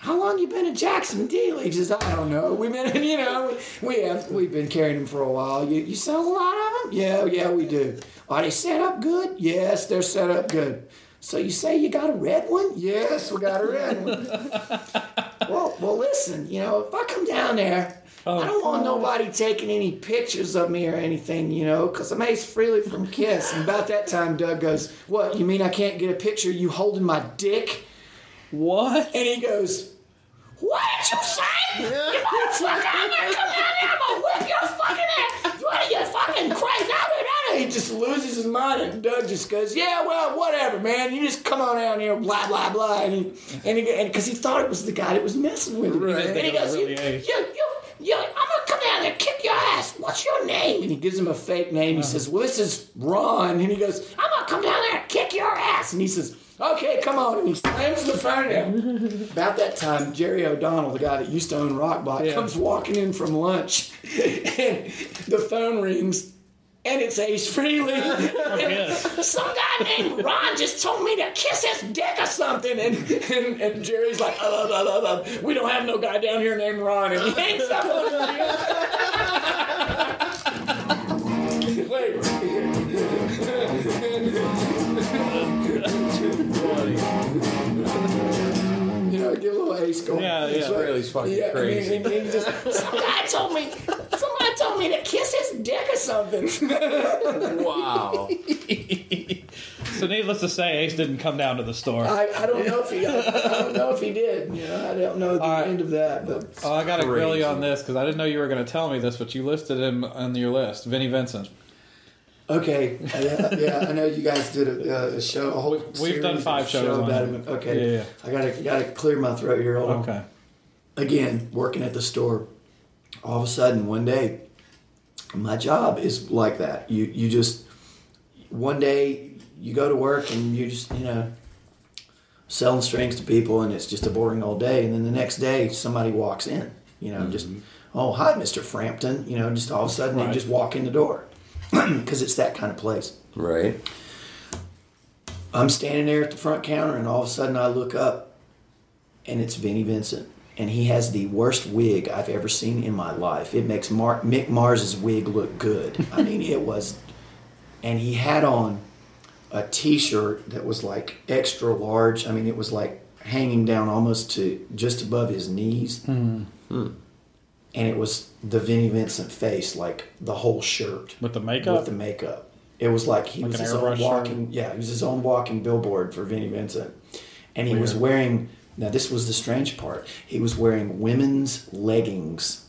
how long you been at Jackson Dealey? He says, I don't know. We've been, you know, we have, we've been carrying them for a while. You, you sell a lot of them? Yeah, yeah, we do. Are they set up good? Yes, they're set up good. So you say you got a red one? Yes, we got a red one. well, well, listen, you know, if I come down there, I oh, don't want nobody taking any pictures of me or anything, you know, because I'm Ace Frehley from Kiss. And about that time, Doug goes, What, you mean I can't get a picture of you holding my dick? What? And he goes, What did you say? You motherfucker, I'm gonna come down there, I'm gonna whip your fucking ass. What are you fucking crazy? I mean, I know. He just loses his mind, and Doug just goes, Yeah, well, whatever, man. You just come on down here, blah, blah, blah. And he, and he, and, because he thought it was the guy that was messing with him. Right. And he goes, Really you, you, you, you, I'm gonna come down there, kick your ass. What's your name? And he gives him a fake name. He uh-huh. says, Well, this is Ron. And he goes, I'm gonna come down there and kick your ass. And he says, Okay, come on. And he slams the phone down. About that time, Jerry O'Donnell, the guy that used to own Rock Block, Yeah. comes walking in from lunch. and the phone rings. And it's Ace Frehley. And Some guy named Ron just told me to kiss his dick or something. And, and, and Jerry's like, uh, uh, uh, we don't have no guy down here named Ron. And he hangs up on get a going. Yeah, yeah. It's like- Frehley's fucking yeah, crazy. I mean, and he just, some guy told me, somebody told me to kiss his dick or something. Wow. So needless to say, Ace didn't come down to the store. I, I don't know if he, I, I don't know if he did. You know, I don't know the All right. end of that, but Oh, I got to grill you on this because I didn't know you were going to tell me this, but you listed him on your list, Vinnie Vincent. Okay. Yeah, yeah, I know you guys did a, uh, a show. A whole We've done five shows show on about him. him. Okay, Yeah, yeah. I gotta gotta clear my throat here. Hold on. Okay. again working at the store all of a sudden one day my job is like that you you just one day you go to work and you just you know selling strings to people and it's just a boring all day and then the next day somebody walks in you know just mm-hmm. oh hi mr frampton you know just all of a sudden Right. they just walk in the door because it's that kind of place Right. I'm standing there at the front counter, and all of a sudden I look up, and it's Vinnie Vincent, and he has the worst wig I've ever seen in my life. It makes Mar- Mick Mars's wig look good. I mean, it was, and he had on a T-shirt that was like extra large. I mean, it was like hanging down almost to just above his knees, hmm. Hmm. And it was the Vinnie Vincent face, like the whole shirt With the makeup? with the makeup. It was like he Like was his airbrush own shirt? walking. Yeah, he was his own walking billboard for Vinnie Vincent, and he was wearing. Now this was the strange part. He was wearing women's leggings,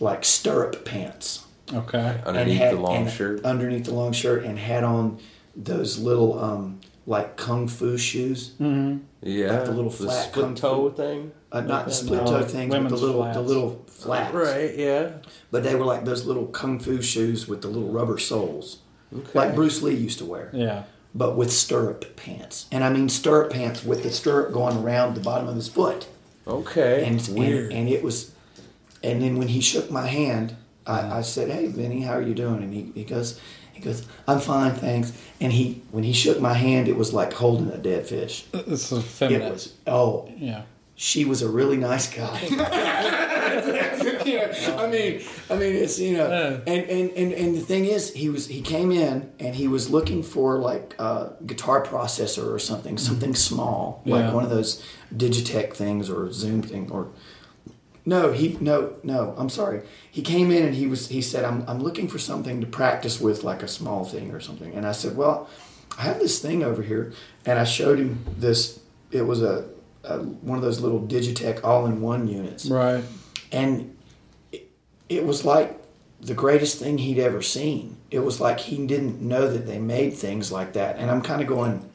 like stirrup pants, Okay. Underneath had- the long shirt. Underneath the long shirt, and had on those little um like kung fu shoes. Yeah. the little flat split kung toe fu- thing. Uh, not the split no, toe things, but the little flats. the little flats. Right. Yeah. But they were like those little kung fu shoes with the little rubber soles, like Bruce Lee used to wear. Yeah. but with stirrup pants. And I mean stirrup pants with the stirrup going around the bottom of his foot. Okay. And, Weird. and and it was and then when he shook my hand, I, I said, Hey Vinnie, how are you doing? And he, he goes he goes, I'm fine, thanks. And he when he shook my hand it was like holding a dead fish. Uh, this is It was oh yeah. she was a really nice guy. Yeah, I mean, I mean, it's you know, and, and and and the thing is, he was he came in and he was looking for like a guitar processor or something, something mm-hmm. small, Yeah. like one of those Digitech things or Zoom thing or. No, he no no. I'm sorry. He came in and he was he said I'm I'm looking for something to practice with, like a small thing or something. And I said, well, I have this thing over here, and I showed him this. It was a, a one of those little Digitech all-in-one units, Right. and it, it was like the greatest thing he'd ever seen. It was like he didn't know that they made things like that, and I'm kind of going,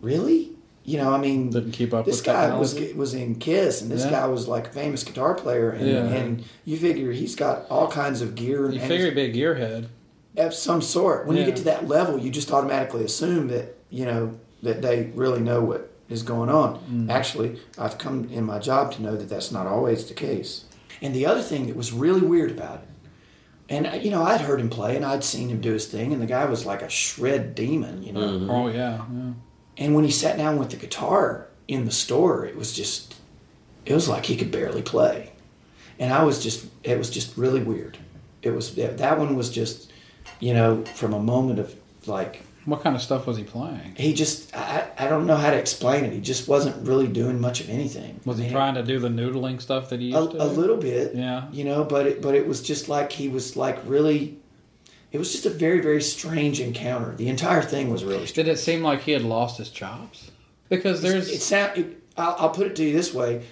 really? You know, I mean, Didn't keep up This with guy was technology. was in Kiss, and this Yeah. guy was like a famous guitar player, and, Yeah. and you figure he's got all kinds of gear. You and figure a big gearhead. of some sort. When you get to that level, you just automatically assume that you know that they really know what is going on. Mm. Actually, I've come in my job to know that that's not always the case. And the other thing that was really weird about it, and you know, I'd heard him play and I'd seen him do his thing, and the guy was like a shred demon, you know. Oh yeah, yeah. And when he sat down with the guitar in the store, it was just, it was like he could barely play. And I was just, it was just really weird. It was, that one was just, you know, from a moment of like, What kind of stuff was he playing? he just, I, I don't know how to explain it. He just wasn't really doing much of anything. Was he trying to do the noodling stuff that he A, used to? a little bit, Yeah. you know, but it, but it was just like he was like really, it was just a very, very strange encounter. The entire thing was really strange. Did it seem like he had lost his chops? Because there's it sound. It, I'll, I'll put it to you this way: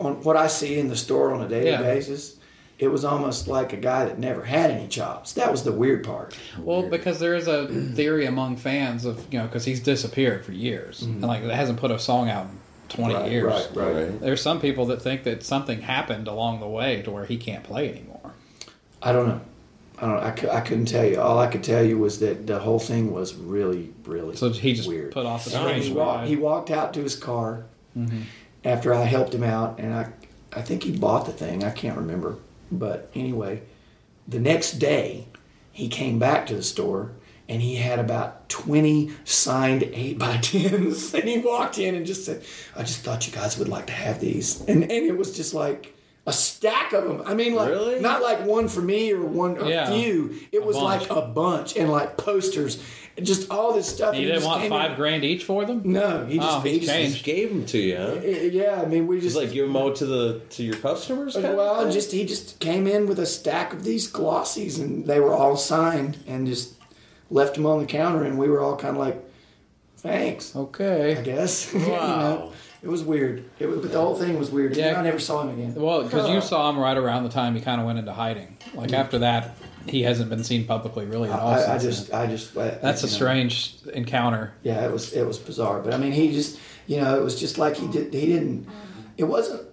on what I see in the store on a daily Yeah. basis, it was almost like a guy that never had any chops. That was the weird part. Well, because there is a theory among fans of you know because he's disappeared for years mm-hmm. and like hasn't put a song out in twenty Right, years. right, right. Right. There's some people that think that something happened along the way to where he can't play anymore. I don't know. I don't. I, cou- I couldn't tell you. All I could tell you was that the whole thing was really, really. So he just weird. put off the strange he, walked, he walked out to his car Mm-hmm. after I helped him out, and I, I think he bought the thing. I can't remember, but anyway, the next day he came back to the store and he had about twenty signed eight by tens, and he walked in and just said, "I just thought you guys would like to have these," and and it was just like. A stack of them. I mean, like Really? not like one for me or one a Yeah. few. It was bunch. like a bunch and like posters, and just all this stuff. You and didn't just want five in- grand each for them? No, he just Oh, he he's just. Just gave them to you, huh? yeah, I mean, we just Just like give them out to the to your customers. well, thing? just he just came in with a stack of these glossies, and they were all signed, and just left them on the counter, and we were all kind of like, "Thanks, Okay, I Okay. guess." You know, Wow. It was weird. It was, but the whole thing was weird. Yeah. I never saw him again. Well, because you saw him right around the time he kind of went into hiding. Like after that, he hasn't been seen publicly really at all. I, I just, then. I just. I- that's a know. strange encounter. Yeah, it was it was bizarre, but I mean, he just you know, it was just like he did. He didn't. It wasn't.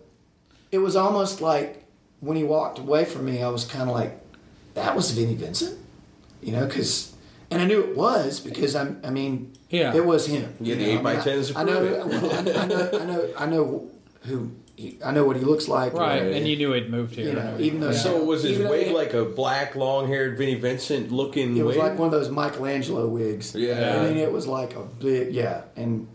It was almost like when he walked away from me, I was kind of like, that was Vinnie Vincent, you know, because. And I knew it was because I'm. I mean, Yeah. it was him. Yeah, you the eight I by tens I know, prove it. well, I, I know. I know. I know who. He, I know what he looks like. Right, or- and you knew he'd moved here. You know, even though- Yeah. So was his Even wig like a black, long-haired Vinnie Vincent looking It was wig? like one of those Michelangelo wigs. Yeah. I mean, it was like a big yeah, and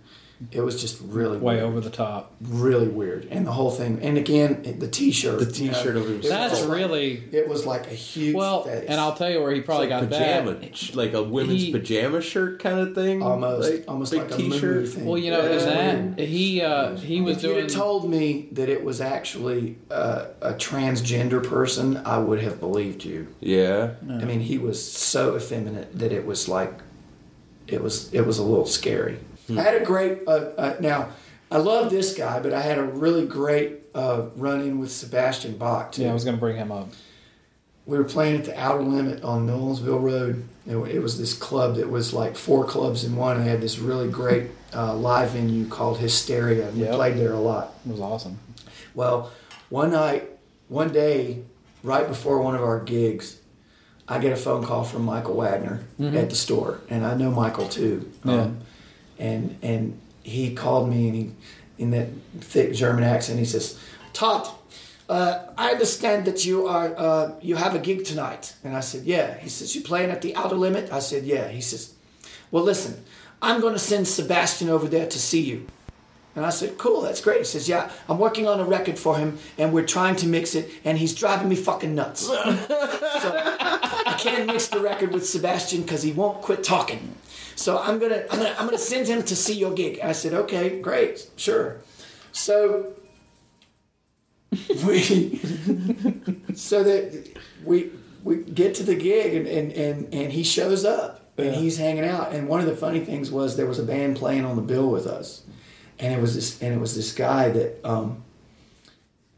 it was just really way weird. over the top. really weird, and the whole thing. And again, the T-shirt. The T-shirt you of know, was That's like- really It was like a huge. well, face. and I'll tell you where he probably like got pajama, that. like a women's He- pajama shirt kind of thing, almost like, almost big like a T-shirt. movie thing. Well, you know, Yeah, in that weird. he uh, he was if you'd doing. have told me that it was actually uh, a transgender person, I would have believed you. Yeah, I mean, he was so effeminate that it was like, it was it was a little scary. I had a great uh, uh, now. I love this guy, but I had a really great uh, run in with Sebastian Bach too. yeah, I was going to bring him up. we were playing at the Outer Limit on Nolensville Road. It, it was this club that was like four clubs in one. They had this really great uh, live venue called Hysteria. And Yep. We played there a lot. It was awesome. Well, one night, one day, right before one of our gigs, I get a phone call from Michael Wagner at the store, and I know Michael too. Yeah. Um, and and he called me, and he, in that thick German accent, he says, "Todd, uh, I understand that you are uh, you have a gig tonight." And I said, "Yeah." He says, "You playing at the Outer Limit?" I said, "Yeah." He says, "Well, listen, I'm going to send Sebastian over there to see you." And I said, cool, that's great. He says, yeah, I'm working on a record for him and we're trying to mix it and he's driving me fucking nuts. so I can't mix the record with Sebastian because he won't quit talking. So I'm gonna, I'm gonna, I'm gonna send him to see your gig. I said, okay, great, sure. So we, so that we, we get to the gig and, and, and, and he shows up and he's hanging out. And one of the funny things was there was a band playing on the bill with us and it was this and it was this guy that um,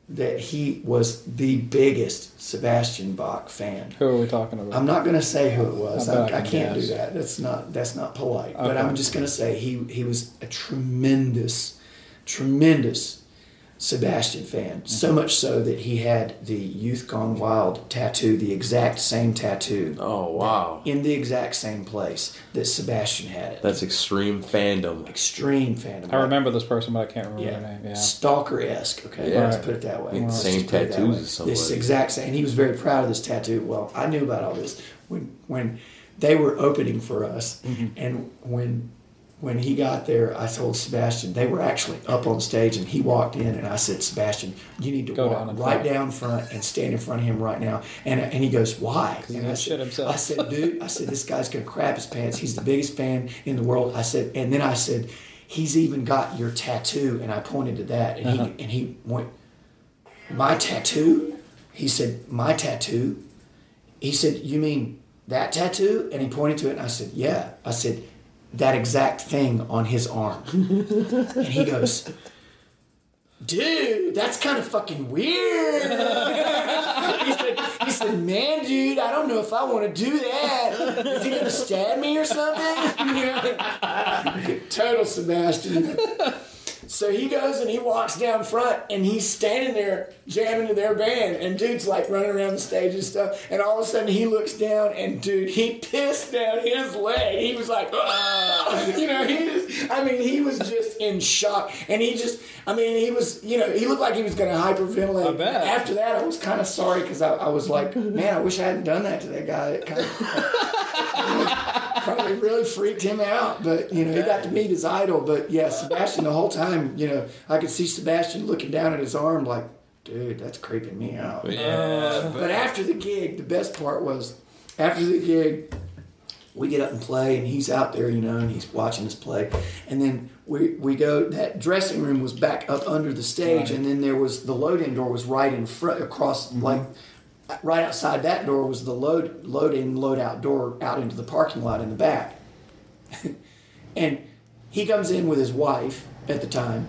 that he was the biggest Sebastian Bach fan. Who are we talking about? I'm not going to say who it was. I I, I I can can't guess. do that. That's not that's not polite. But I'm just going to say he he was a tremendous, tremendous Sebastian fan. So Mm-hmm. much so that he had the Youth Gone Wild tattoo, the exact same tattoo. Oh wow, In the exact same place that Sebastian had it. that's extreme fandom. Extreme fandom. I remember this person, but I can't remember Yeah, their name. Yeah. stalker esque. Okay, Yeah. let's put it that way. Yeah, Let's same just put it that tattoos as somebody. This exact same. And he was very proud of this tattoo. Well, I knew about all this when when they were opening for us, Mm-hmm. and when when he got there, I told Sebastian they were actually up on stage, and he walked in, and I said, Sebastian, you need to Go walk down right front." down front and stand in front of him right now. And and he goes, why? And I said, himself. I said, dude, I said this guy's gonna crap his pants. He's the biggest fan in the world. I said, and then I said, he's even got your tattoo, and I pointed to that, and Uh-huh. he and he went, my tattoo? He said, my tattoo? He said, you mean that tattoo? And he pointed to it, and I said, yeah. I said, that exact thing on his arm. and he goes, dude, that's kind of fucking weird. he, said, he said, man, dude, I don't know if I want to do that. Is he going to stab me or something? Total Sebastian. So he goes and he walks down front and he's standing there jamming to their band and dude's like running around the stage and stuff and all of a sudden he looks down and dude he pissed down his leg. He was like, "Ah!" you know, he was, I mean, he was just in shock and he just, I mean, he was, you know, he looked like he was going to hyperventilate. I bet. After that, I was kind of sorry because I, I was like, man, I wish I hadn't done that to that guy. It kind of, probably really freaked him out. But you know, he got to meet his idol. But yeah, Sebastian the whole time, you know, I could see Sebastian looking down at his arm like, dude, that's creeping me out. Yeah, But after the gig, the best part was after the gig, we get up and play, and he's out there, you know, and he's watching us play. And then we, we go, that dressing room was back up under the stage, and then there was the load in door was right in front, across, mm-hmm. like, right outside that door was the load, load in, load out door out into the parking lot in the back. and he comes in with his wife at the time,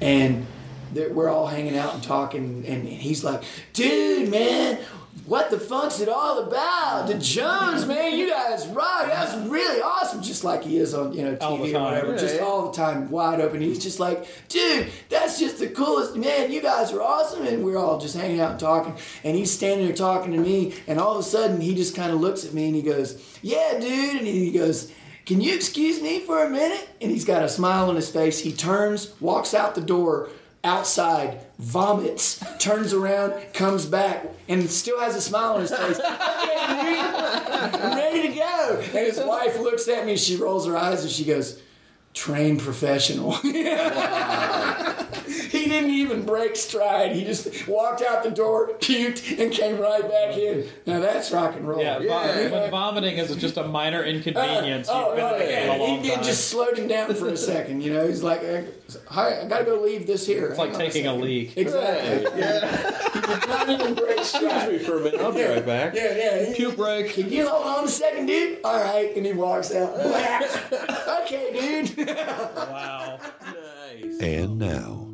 and we're all hanging out and talking, and he's like, "Dude, man, what the funk's it all about? The Jones, man, you guys rock. That's really awesome." Just like he is on you know TV or whatever, Yeah, just yeah. all the time, wide open. He's just like, "Dude, that's just the coolest, man. You guys are awesome." And we're all just hanging out and talking, and he's standing there talking to me, and all of a sudden he just kind of looks at me and he goes, "Yeah, dude," and he goes. Can you excuse me for a minute? And he's got a smile on his face. He turns, walks out the door, outside, vomits, turns around, comes back, and still has a smile on his face. I'm ready to go. And his wife looks at me, she rolls her eyes, and she goes, trained professional. he didn't even break stride. He just walked out the door, puked, and came right back in. Now that's rock and roll. Yeah, vom- when vomiting is just a minor inconvenience. Oh, You've been oh, in yeah. a long He, it just slowed him down for a second. You know, he's like, "Uh, "Hi, I gotta go leave this here." It's like Hang on taking a second." leak. Exactly. Yeah. he did not even break stride. Excuse me for a minute. I'll be right back. Yeah, yeah. He- Puke break. Can you hold on a second, dude? All right, and he walks out. okay, dude. Wow. Nice. And now,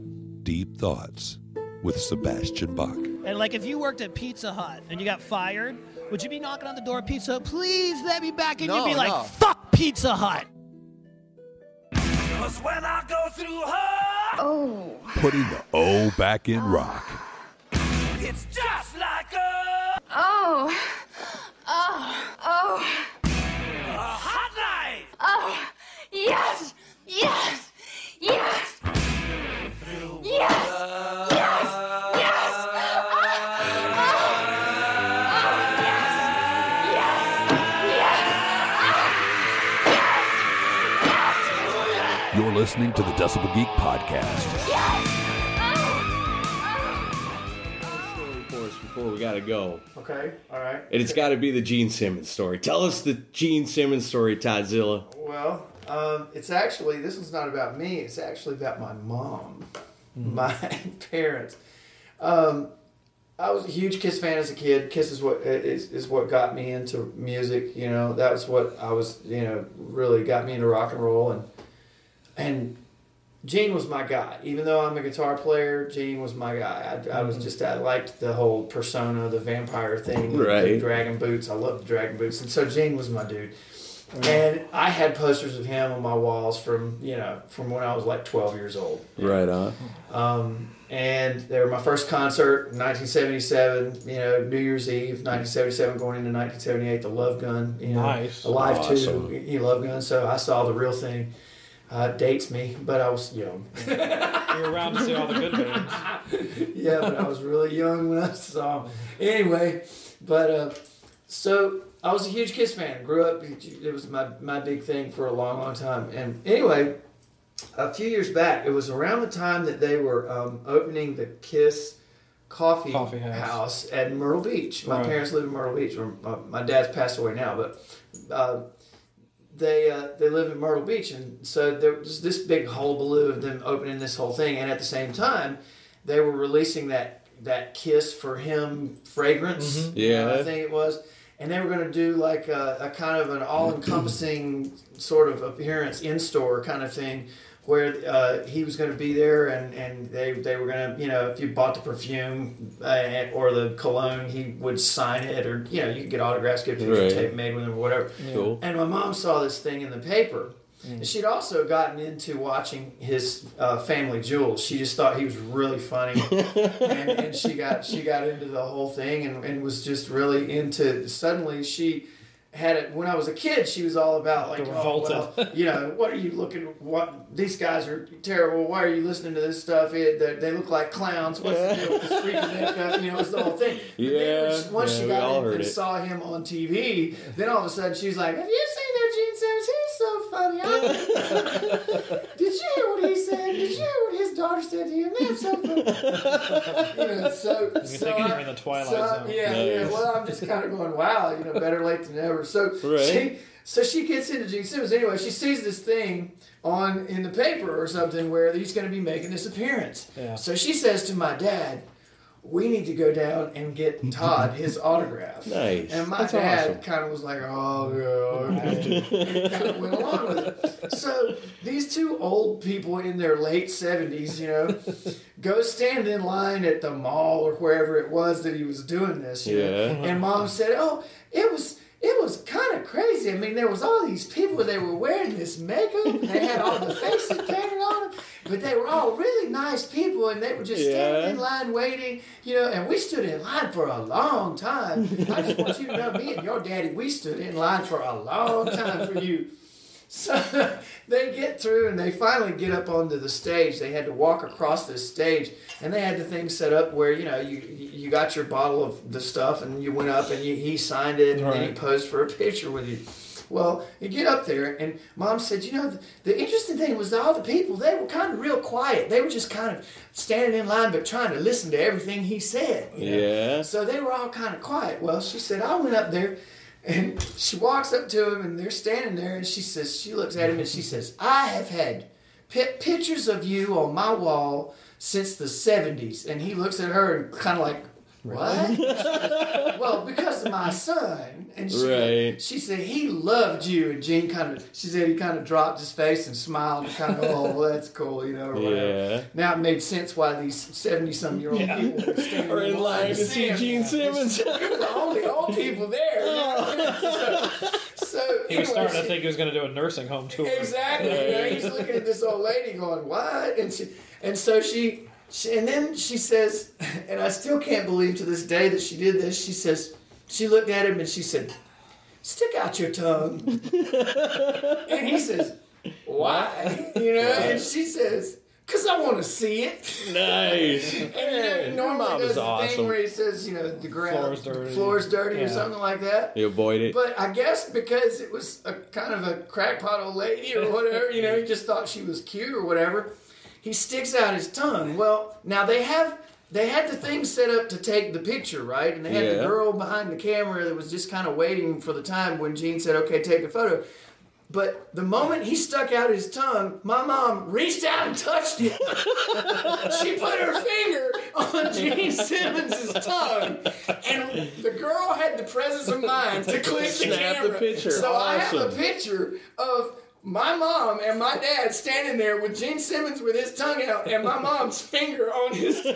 Deep Thoughts with Sebastian Bach. And like if you worked at Pizza Hut and you got fired, would you be knocking on the door of Pizza Hut, please let me back? And you'd be like, fuck Pizza Hut. Cause when I go through her, Oh. Putting the O back in rock. it's just like a, Oh. Oh. Oh. a hot knife. Oh. Yes. Yes. Yes. Yes. Yes. Yes. You're listening to the Decibel Geek Podcast. Story for us before we gotta go. Okay, all right. And it's got to be the Gene Simmons story. Tell us the Gene Simmons story, Toddzilla. Well, um, it's actually this one's not about me. It's actually about my mom, my parents. Um, I was a huge Kiss fan as a kid. Kiss is what is, is what got me into music. You know, that was what I was. You know, really got me into rock and roll and and Gene was my guy. Even though I'm a guitar player, Gene was my guy. I, I was just I liked the whole persona, the vampire thing, the Right. dragon boots. I loved the dragon boots, and so Gene was my dude. And I had posters of him on my walls from you know from when I was like 12 years old. Right on. Um, and they were my first concert, 1977. You know, New Year's Eve, 1977, going into 1978. The Love Gun. You know, Nice. Alive Awesome. too. You Love Gun. So I saw the real thing. Uh, it dates me, but I was young. You're around to see all the good bands. yeah, but I was really young when I saw him. Anyway, but uh, so I was a huge Kiss fan. Grew up, it was my, my big thing for a long, long time. And anyway, a few years back, it was around the time that they were um, opening the Kiss Coffee, Coffee house. house. at Myrtle Beach. My Right. parents live in Myrtle Beach. Or, uh, my dad's passed away now, but. Uh, they uh, they live in Myrtle Beach, and so there was this big hullabaloo of them opening this whole thing, and at the same time, they were releasing that that Kiss for Him fragrance. Mhm. you know, Yeah. I think it was, and they were going to do like a, a kind of an all encompassing sort of appearance in store kind of thing. Where uh, he was going to be there, and, and they, they were going to, you know, if you bought the perfume uh, or the cologne, he would sign it, or, you know, you could get autographs, get a picture Right. tape made with him, or whatever. Cool. And my mom saw this thing in the paper. And she'd also gotten into watching his uh, Family Jewels. She just thought he was really funny, and, and she got she got into the whole thing and, and was just really into. Suddenly, she had it when I was a kid. She was all about like, oh, well, you know, what are you looking? What these guys are terrible. Why are you listening to this stuff? It, they, they look like clowns. What's the deal with this freaking makeup? You know, it's the whole thing. But Yeah, she- once yeah, she got in and it. saw him on TV, then all of a sudden she's like, "Have you seen their Gene Simmons? He's so funny. I- Did you hear what he said? Did you hear what his daughter said to him? That's so funny." you know, so You're so thinking I- you're in the Twilight so, Zone. Yeah, yeah. Nice. Well, I'm just kind of going, "Wow, you know, better late than never." So Right. she. So she gets into Gene Simmons anyway. She sees this thing on in the paper or something where he's going to be making this appearance. Yeah. So she says to my dad, "We need to go down and get Todd his autograph." Nice. And my That's dad awesome. kind of was like, "Oh yeah," and kind of went along with it. So these two old people in their late seventies, you know, go stand in line at the mall or wherever it was that he was doing this. You know? Yeah. And mom said, "Oh, it was." It was kind of crazy. I mean, there was all these people. They were wearing this makeup. And they had all the faces painted on them, but they were all really nice people, and they were just standing in line waiting. You know, and we stood in line for a long time. I just want you to know, me and your daddy, we stood in line for a long time for you. So they get through and they finally get up onto the stage. They had to walk across this stage, and they had the thing set up where you know you you got your bottle of the stuff, and you went up and you, he signed it, and then he posed for a picture with you. Well, you get up there, and mom said, you know, the, the interesting thing was that all the people they were kind of real quiet. They were just kind of standing in line, but trying to listen to everything he said. you know? Yeah. So they were all kind of quiet. Well, she said, I went up there and she walks up to him and they're standing there and she says, she looks at him and she says, I have had pi- pictures of you on my wall since the 70s. And he looks at her and kind of like, what? well, because of my son. And she, Right. she said, he loved you. And Gene kind of, she said he kind of dropped his face and smiled and kind of, oh, well, that's cool, you know, or whatever. Yeah. Now it made sense why these 70 some year old people were standing Are in line to see. Gene Simmons. We were the only old people there. you know? so, so He was anyway, starting to think he was going to do a nursing home tour. Exactly. You know, he's looking at this old lady going, "What?" And she, and so she, she, and then she says, and I still can't believe to this day that she did this. She says, she looked at him and she said, "Stick out your tongue." and he says, "Why?" You know, and she says. Cause I want to see it. Nice. And you know, normally mom does the awesome. thing where he says, you know, the ground Floor's dirty. floor's dirty or something like that. You avoid it. But I guess because it was a kind of a crackpot old lady or whatever, you know, he just thought she was cute or whatever. He sticks out his tongue. Well, now they have they had the thing set up to take the picture, right? And they had Yeah. the girl behind the camera that was just kind of waiting for the time when Gene said, "Okay, take the photo." But the moment he stuck out his tongue, my mom reached out and touched him. she put her finger on Gene Simmons' tongue, and the girl had the presence of mind to click the Snap the camera. picture. So I have a picture of my mom and my dad standing there with Gene Simmons with his tongue out and my mom's finger on his tongue.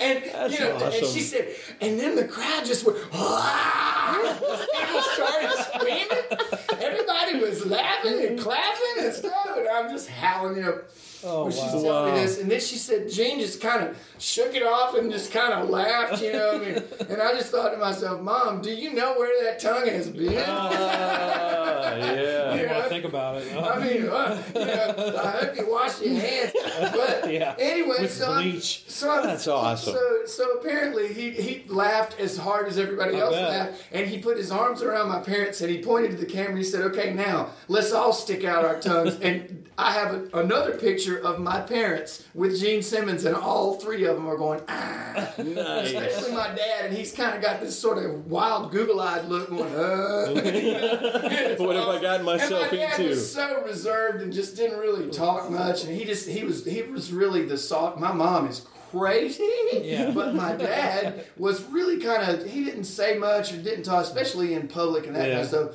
and you know, and she said, and then the crowd just went, "Ah!" people started screaming. Everybody was laughing and clapping and stuff, and I'm just howling, you know. Oh, when she's wow. telling me this, and then she said, Gene just kind of shook it off and just kind of laughed, you know. I mean, and I just thought to myself, Mom, do you know where that tongue has been? Ah, yeah. You I know? think about it. I mean, uh, you know, I hope you wash your hands. But Yeah. anyway, With so I'm- bleach. so I'm- That's awesome. So, so apparently he he laughed as hard as everybody I else bet. laughed, and he put his arms around my parents and he pointed to the camera. and He said, "Okay, now let's all stick out our tongues." and I have a, another picture of my parents with Gene Simmons, and all three of them are going ah. Nice. Especially my dad, and he's kind of got this sort of wild, Google-eyed look, going, uh. What have I gotten myself and my dad into? was so reserved and just didn't really talk much, and he just he was he was really the soft. My mom is crazy, Yeah. but my dad was really kind of he didn't say much or didn't talk, especially in public and that kind Yeah. of stuff.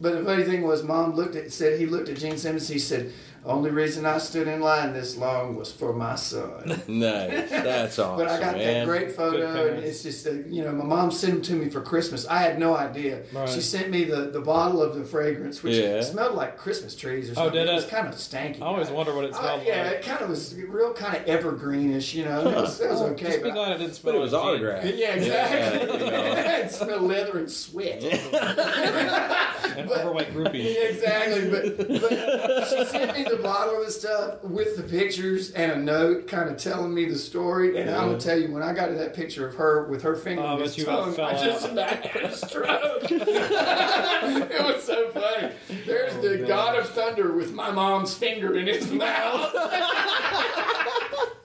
But the funny thing was, mom looked at said he looked at Gene Simmons. He said, "Only reason I stood in line this long was for my son." Nice. That's awesome. But I got that great photo, and it's just, a, you know, my mom sent them to me for Christmas. I had no idea. Right. She sent me the, the bottle of the fragrance, which Yeah. smelled like Christmas trees or Oh, something. did It It was kind of stanky. I always wonder what it Uh, smelled yeah, like. Yeah, it kind of was real kind of evergreenish, you know. It was, it was Oh, okay. Just be but- glad it didn't smell But it was like Gene. autographed. yeah, exactly. Yeah, you know. it smelled leather and sweat. And But- overweight groupies. exactly, but, but she sent me the bottle of the stuff with the pictures and a note, kind of telling me the story. And I'm gonna tell you, when I got to that picture of her with her finger Oh, his tongue, I just out. about had a stroke. it was so funny. There's the man. God of Thunder with my mom's finger in his mouth.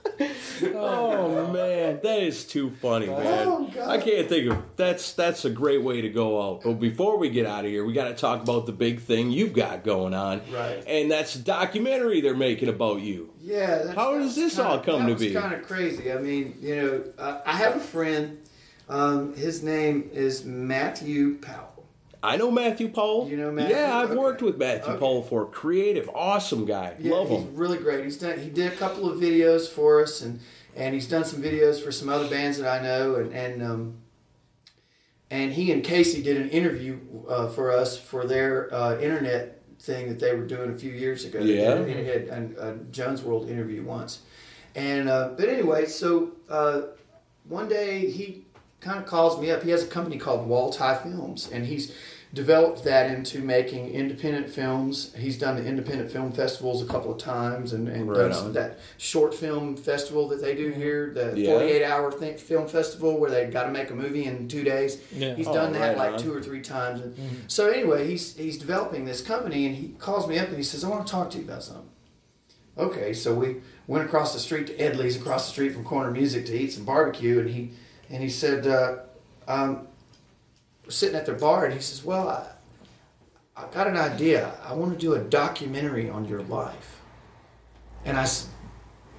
Oh man, that is too funny, man. Oh, God. I can't think of that's that's a great way to go out. But before we get out of here, we got to talk about the big thing you've got going on, Right. And that's a documentary they're making about you. Yeah. That's, How does this all kinda- come that to be? Kind of crazy. I mean, you know, uh, I have a friend. Um, his name is Matthew Powell. I know Matthew Powell. You know Matthew? Yeah, I've Okay. worked with Matthew Okay. Powell for creative, awesome guy. Yeah, Love he's him. really great. He's done. He did a couple of videos for us, and and he's done some videos for some other bands that I know, and and um, and he and Casey did an interview uh, for us for their uh, internet thing that they were doing a few years ago. They Yeah. did a- they had a, a Jones World interview once, and uh, but anyway, so uh, one day he kind of calls me up. He has a company called Wall Tie Films, and he's developed that into making independent films. He's done the independent film festivals a couple of times, and, and Right done that short film festival that they do mm-hmm. here, the Yeah. 48 hour th- film festival where they got to make a movie in two days. Yeah. He's Oh, done that right like on. two or three times. And mm-hmm. So anyway, he's he's developing this company, and he calls me up and he says, "I want to talk to you about something." Okay, so we went across the street to Edley's, across the street from Corner Music to eat some barbecue, and he and he said, uh, um, sitting at their bar, and he says, "Well, I, I got an idea. I want to do a documentary on your life." And I said,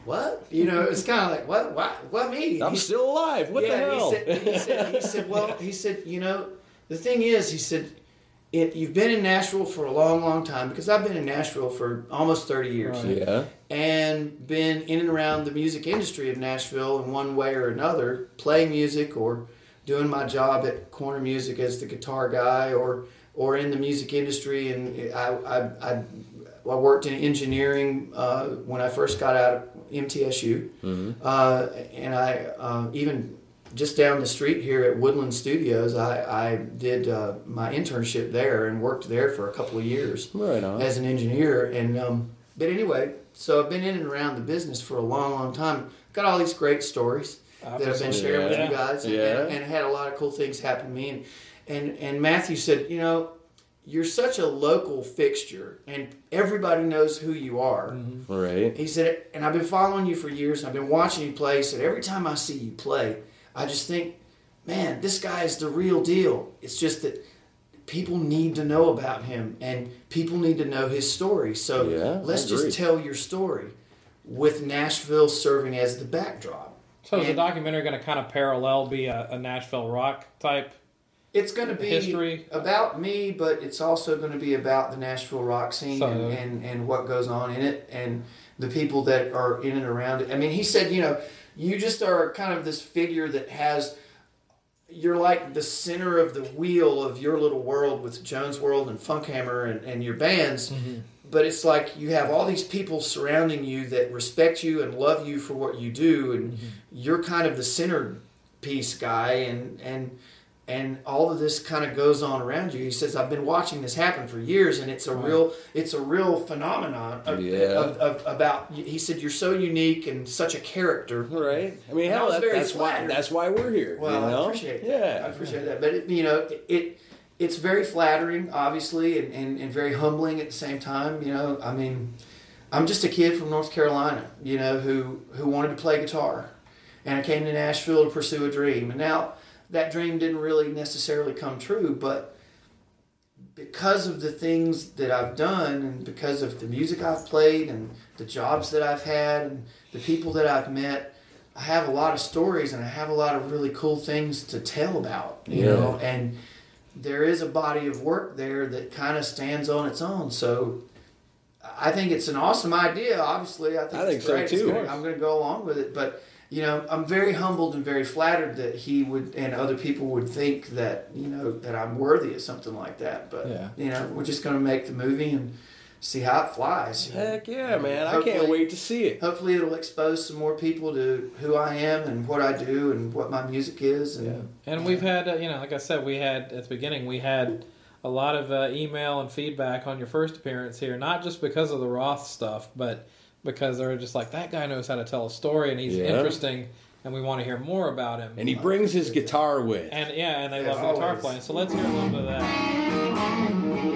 "What?" You know, it's kind of like, "What? What? What me?" I'm He- still alive. What yeah, the hell? He said, he said, he said, well, he said, you know, the thing is, he said, it, you've been in Nashville for a long, long time because I've been in Nashville for almost 30 years. yeah. And been in and around the music industry of Nashville in one way or another, playing music or doing my job at Corner Music as the guitar guy or or in the music industry. And I, I, I, I worked in engineering uh, when I first got out of MTSU. Uh, and I uh, even just down the street here at Woodland Studios, I, I did uh, my internship there and worked there for a couple of years Right as an engineer. And um, but anyway, so I've been in and around the business for a long, long time. Got all these great stories that I've been sharing with you guys, and, Yeah. and, and had a lot of cool things happen to me. And and and Matthew said, you know, you're such a local fixture, and everybody knows who you are. Right. He said, and I've been following you for years, and I've been watching you play. He said, every time I see you play, I just think, man, this guy is the real deal. It's just that people need to know about him, and people need to know his story. So Yeah, let's just tell your story with Nashville serving as the backdrop. So is the documentary going to kind of parallel be a, a Nashville rock type It's going to be history? about me, but it's also going to be about the Nashville rock scene So- and, and, and what goes on in it and the people that are in and around it. I mean, he said, you know, you just are kind of this figure that has. You're like the center of the wheel of your little world with Jones World and Funkhammer and, and your bands. Mm-hmm. But it's like you have all these people surrounding you that respect you and love you for what you do, and mm-hmm. you're kind of the centerpiece guy, and and and all of this kind of goes on around you. He says, "I've been watching this happen for years, and it's a real it's a real phenomenon of, Yeah. of, of, about." He said, "You're so unique and such a character." Right. I mean, hell, that, very that's why that's why we're here. Well, you know? I appreciate that. Yeah. I appreciate that. But it, you know, it, it it's very flattering, obviously, and, and, and very humbling at the same time. You know, I mean, I'm just a kid from North Carolina, you know, who who wanted to play guitar, and I came to Nashville to pursue a dream. And now that dream didn't really necessarily come true, but because of the things that I've done and because of the music I've played and the jobs that I've had and the people that I've met, I have a lot of stories and I have a lot of really cool things to tell about, you Yeah. know, and there is a body of work there that kind of stands on its own. So I think it's an awesome idea. Obviously, I think, I think it's so, too. gonna- I'm going to go along with it, but you know, I'm very humbled and very flattered that he would and other people would think that you know that I'm worthy of something like that. But Yeah. you know, we're just going to make the movie and see how it flies. Heck yeah, man! I can't wait to see it. Hopefully, it'll expose some more people to who I am and what I do and what my music is. And And we've had, uh, you know, like I said, we had at the beginning, we had a lot of uh, email and feedback on your first appearance here, not just because of the Roth stuff, but because they're just like, that guy knows how to tell a story and he's Yeah. interesting and we want to hear more about him. And he brings his guitar with. And yeah, and they Yeah, love the guitar playing. So let's hear a little bit of that.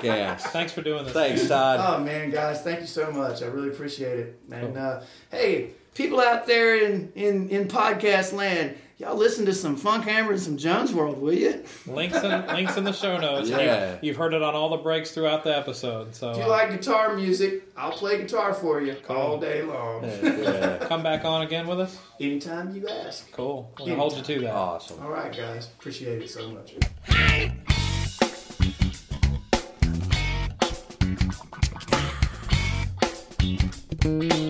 Kick ass. Thanks for doing this. Thanks, man. Todd. Oh man, guys, thank you so much. I really appreciate it. And uh, hey, people out there in, in in podcast land, y'all listen to some Funk Hammer and some Jones World, will you? Links in links in the show notes. Yeah. You've, you've heard it on all the breaks throughout the episode. So If you uh, like guitar music, I'll play guitar for you all day long. Yeah. come back on again with us. Anytime you ask. Cool. We'll hold you to that. Awesome. All right, guys, appreciate it so much. Look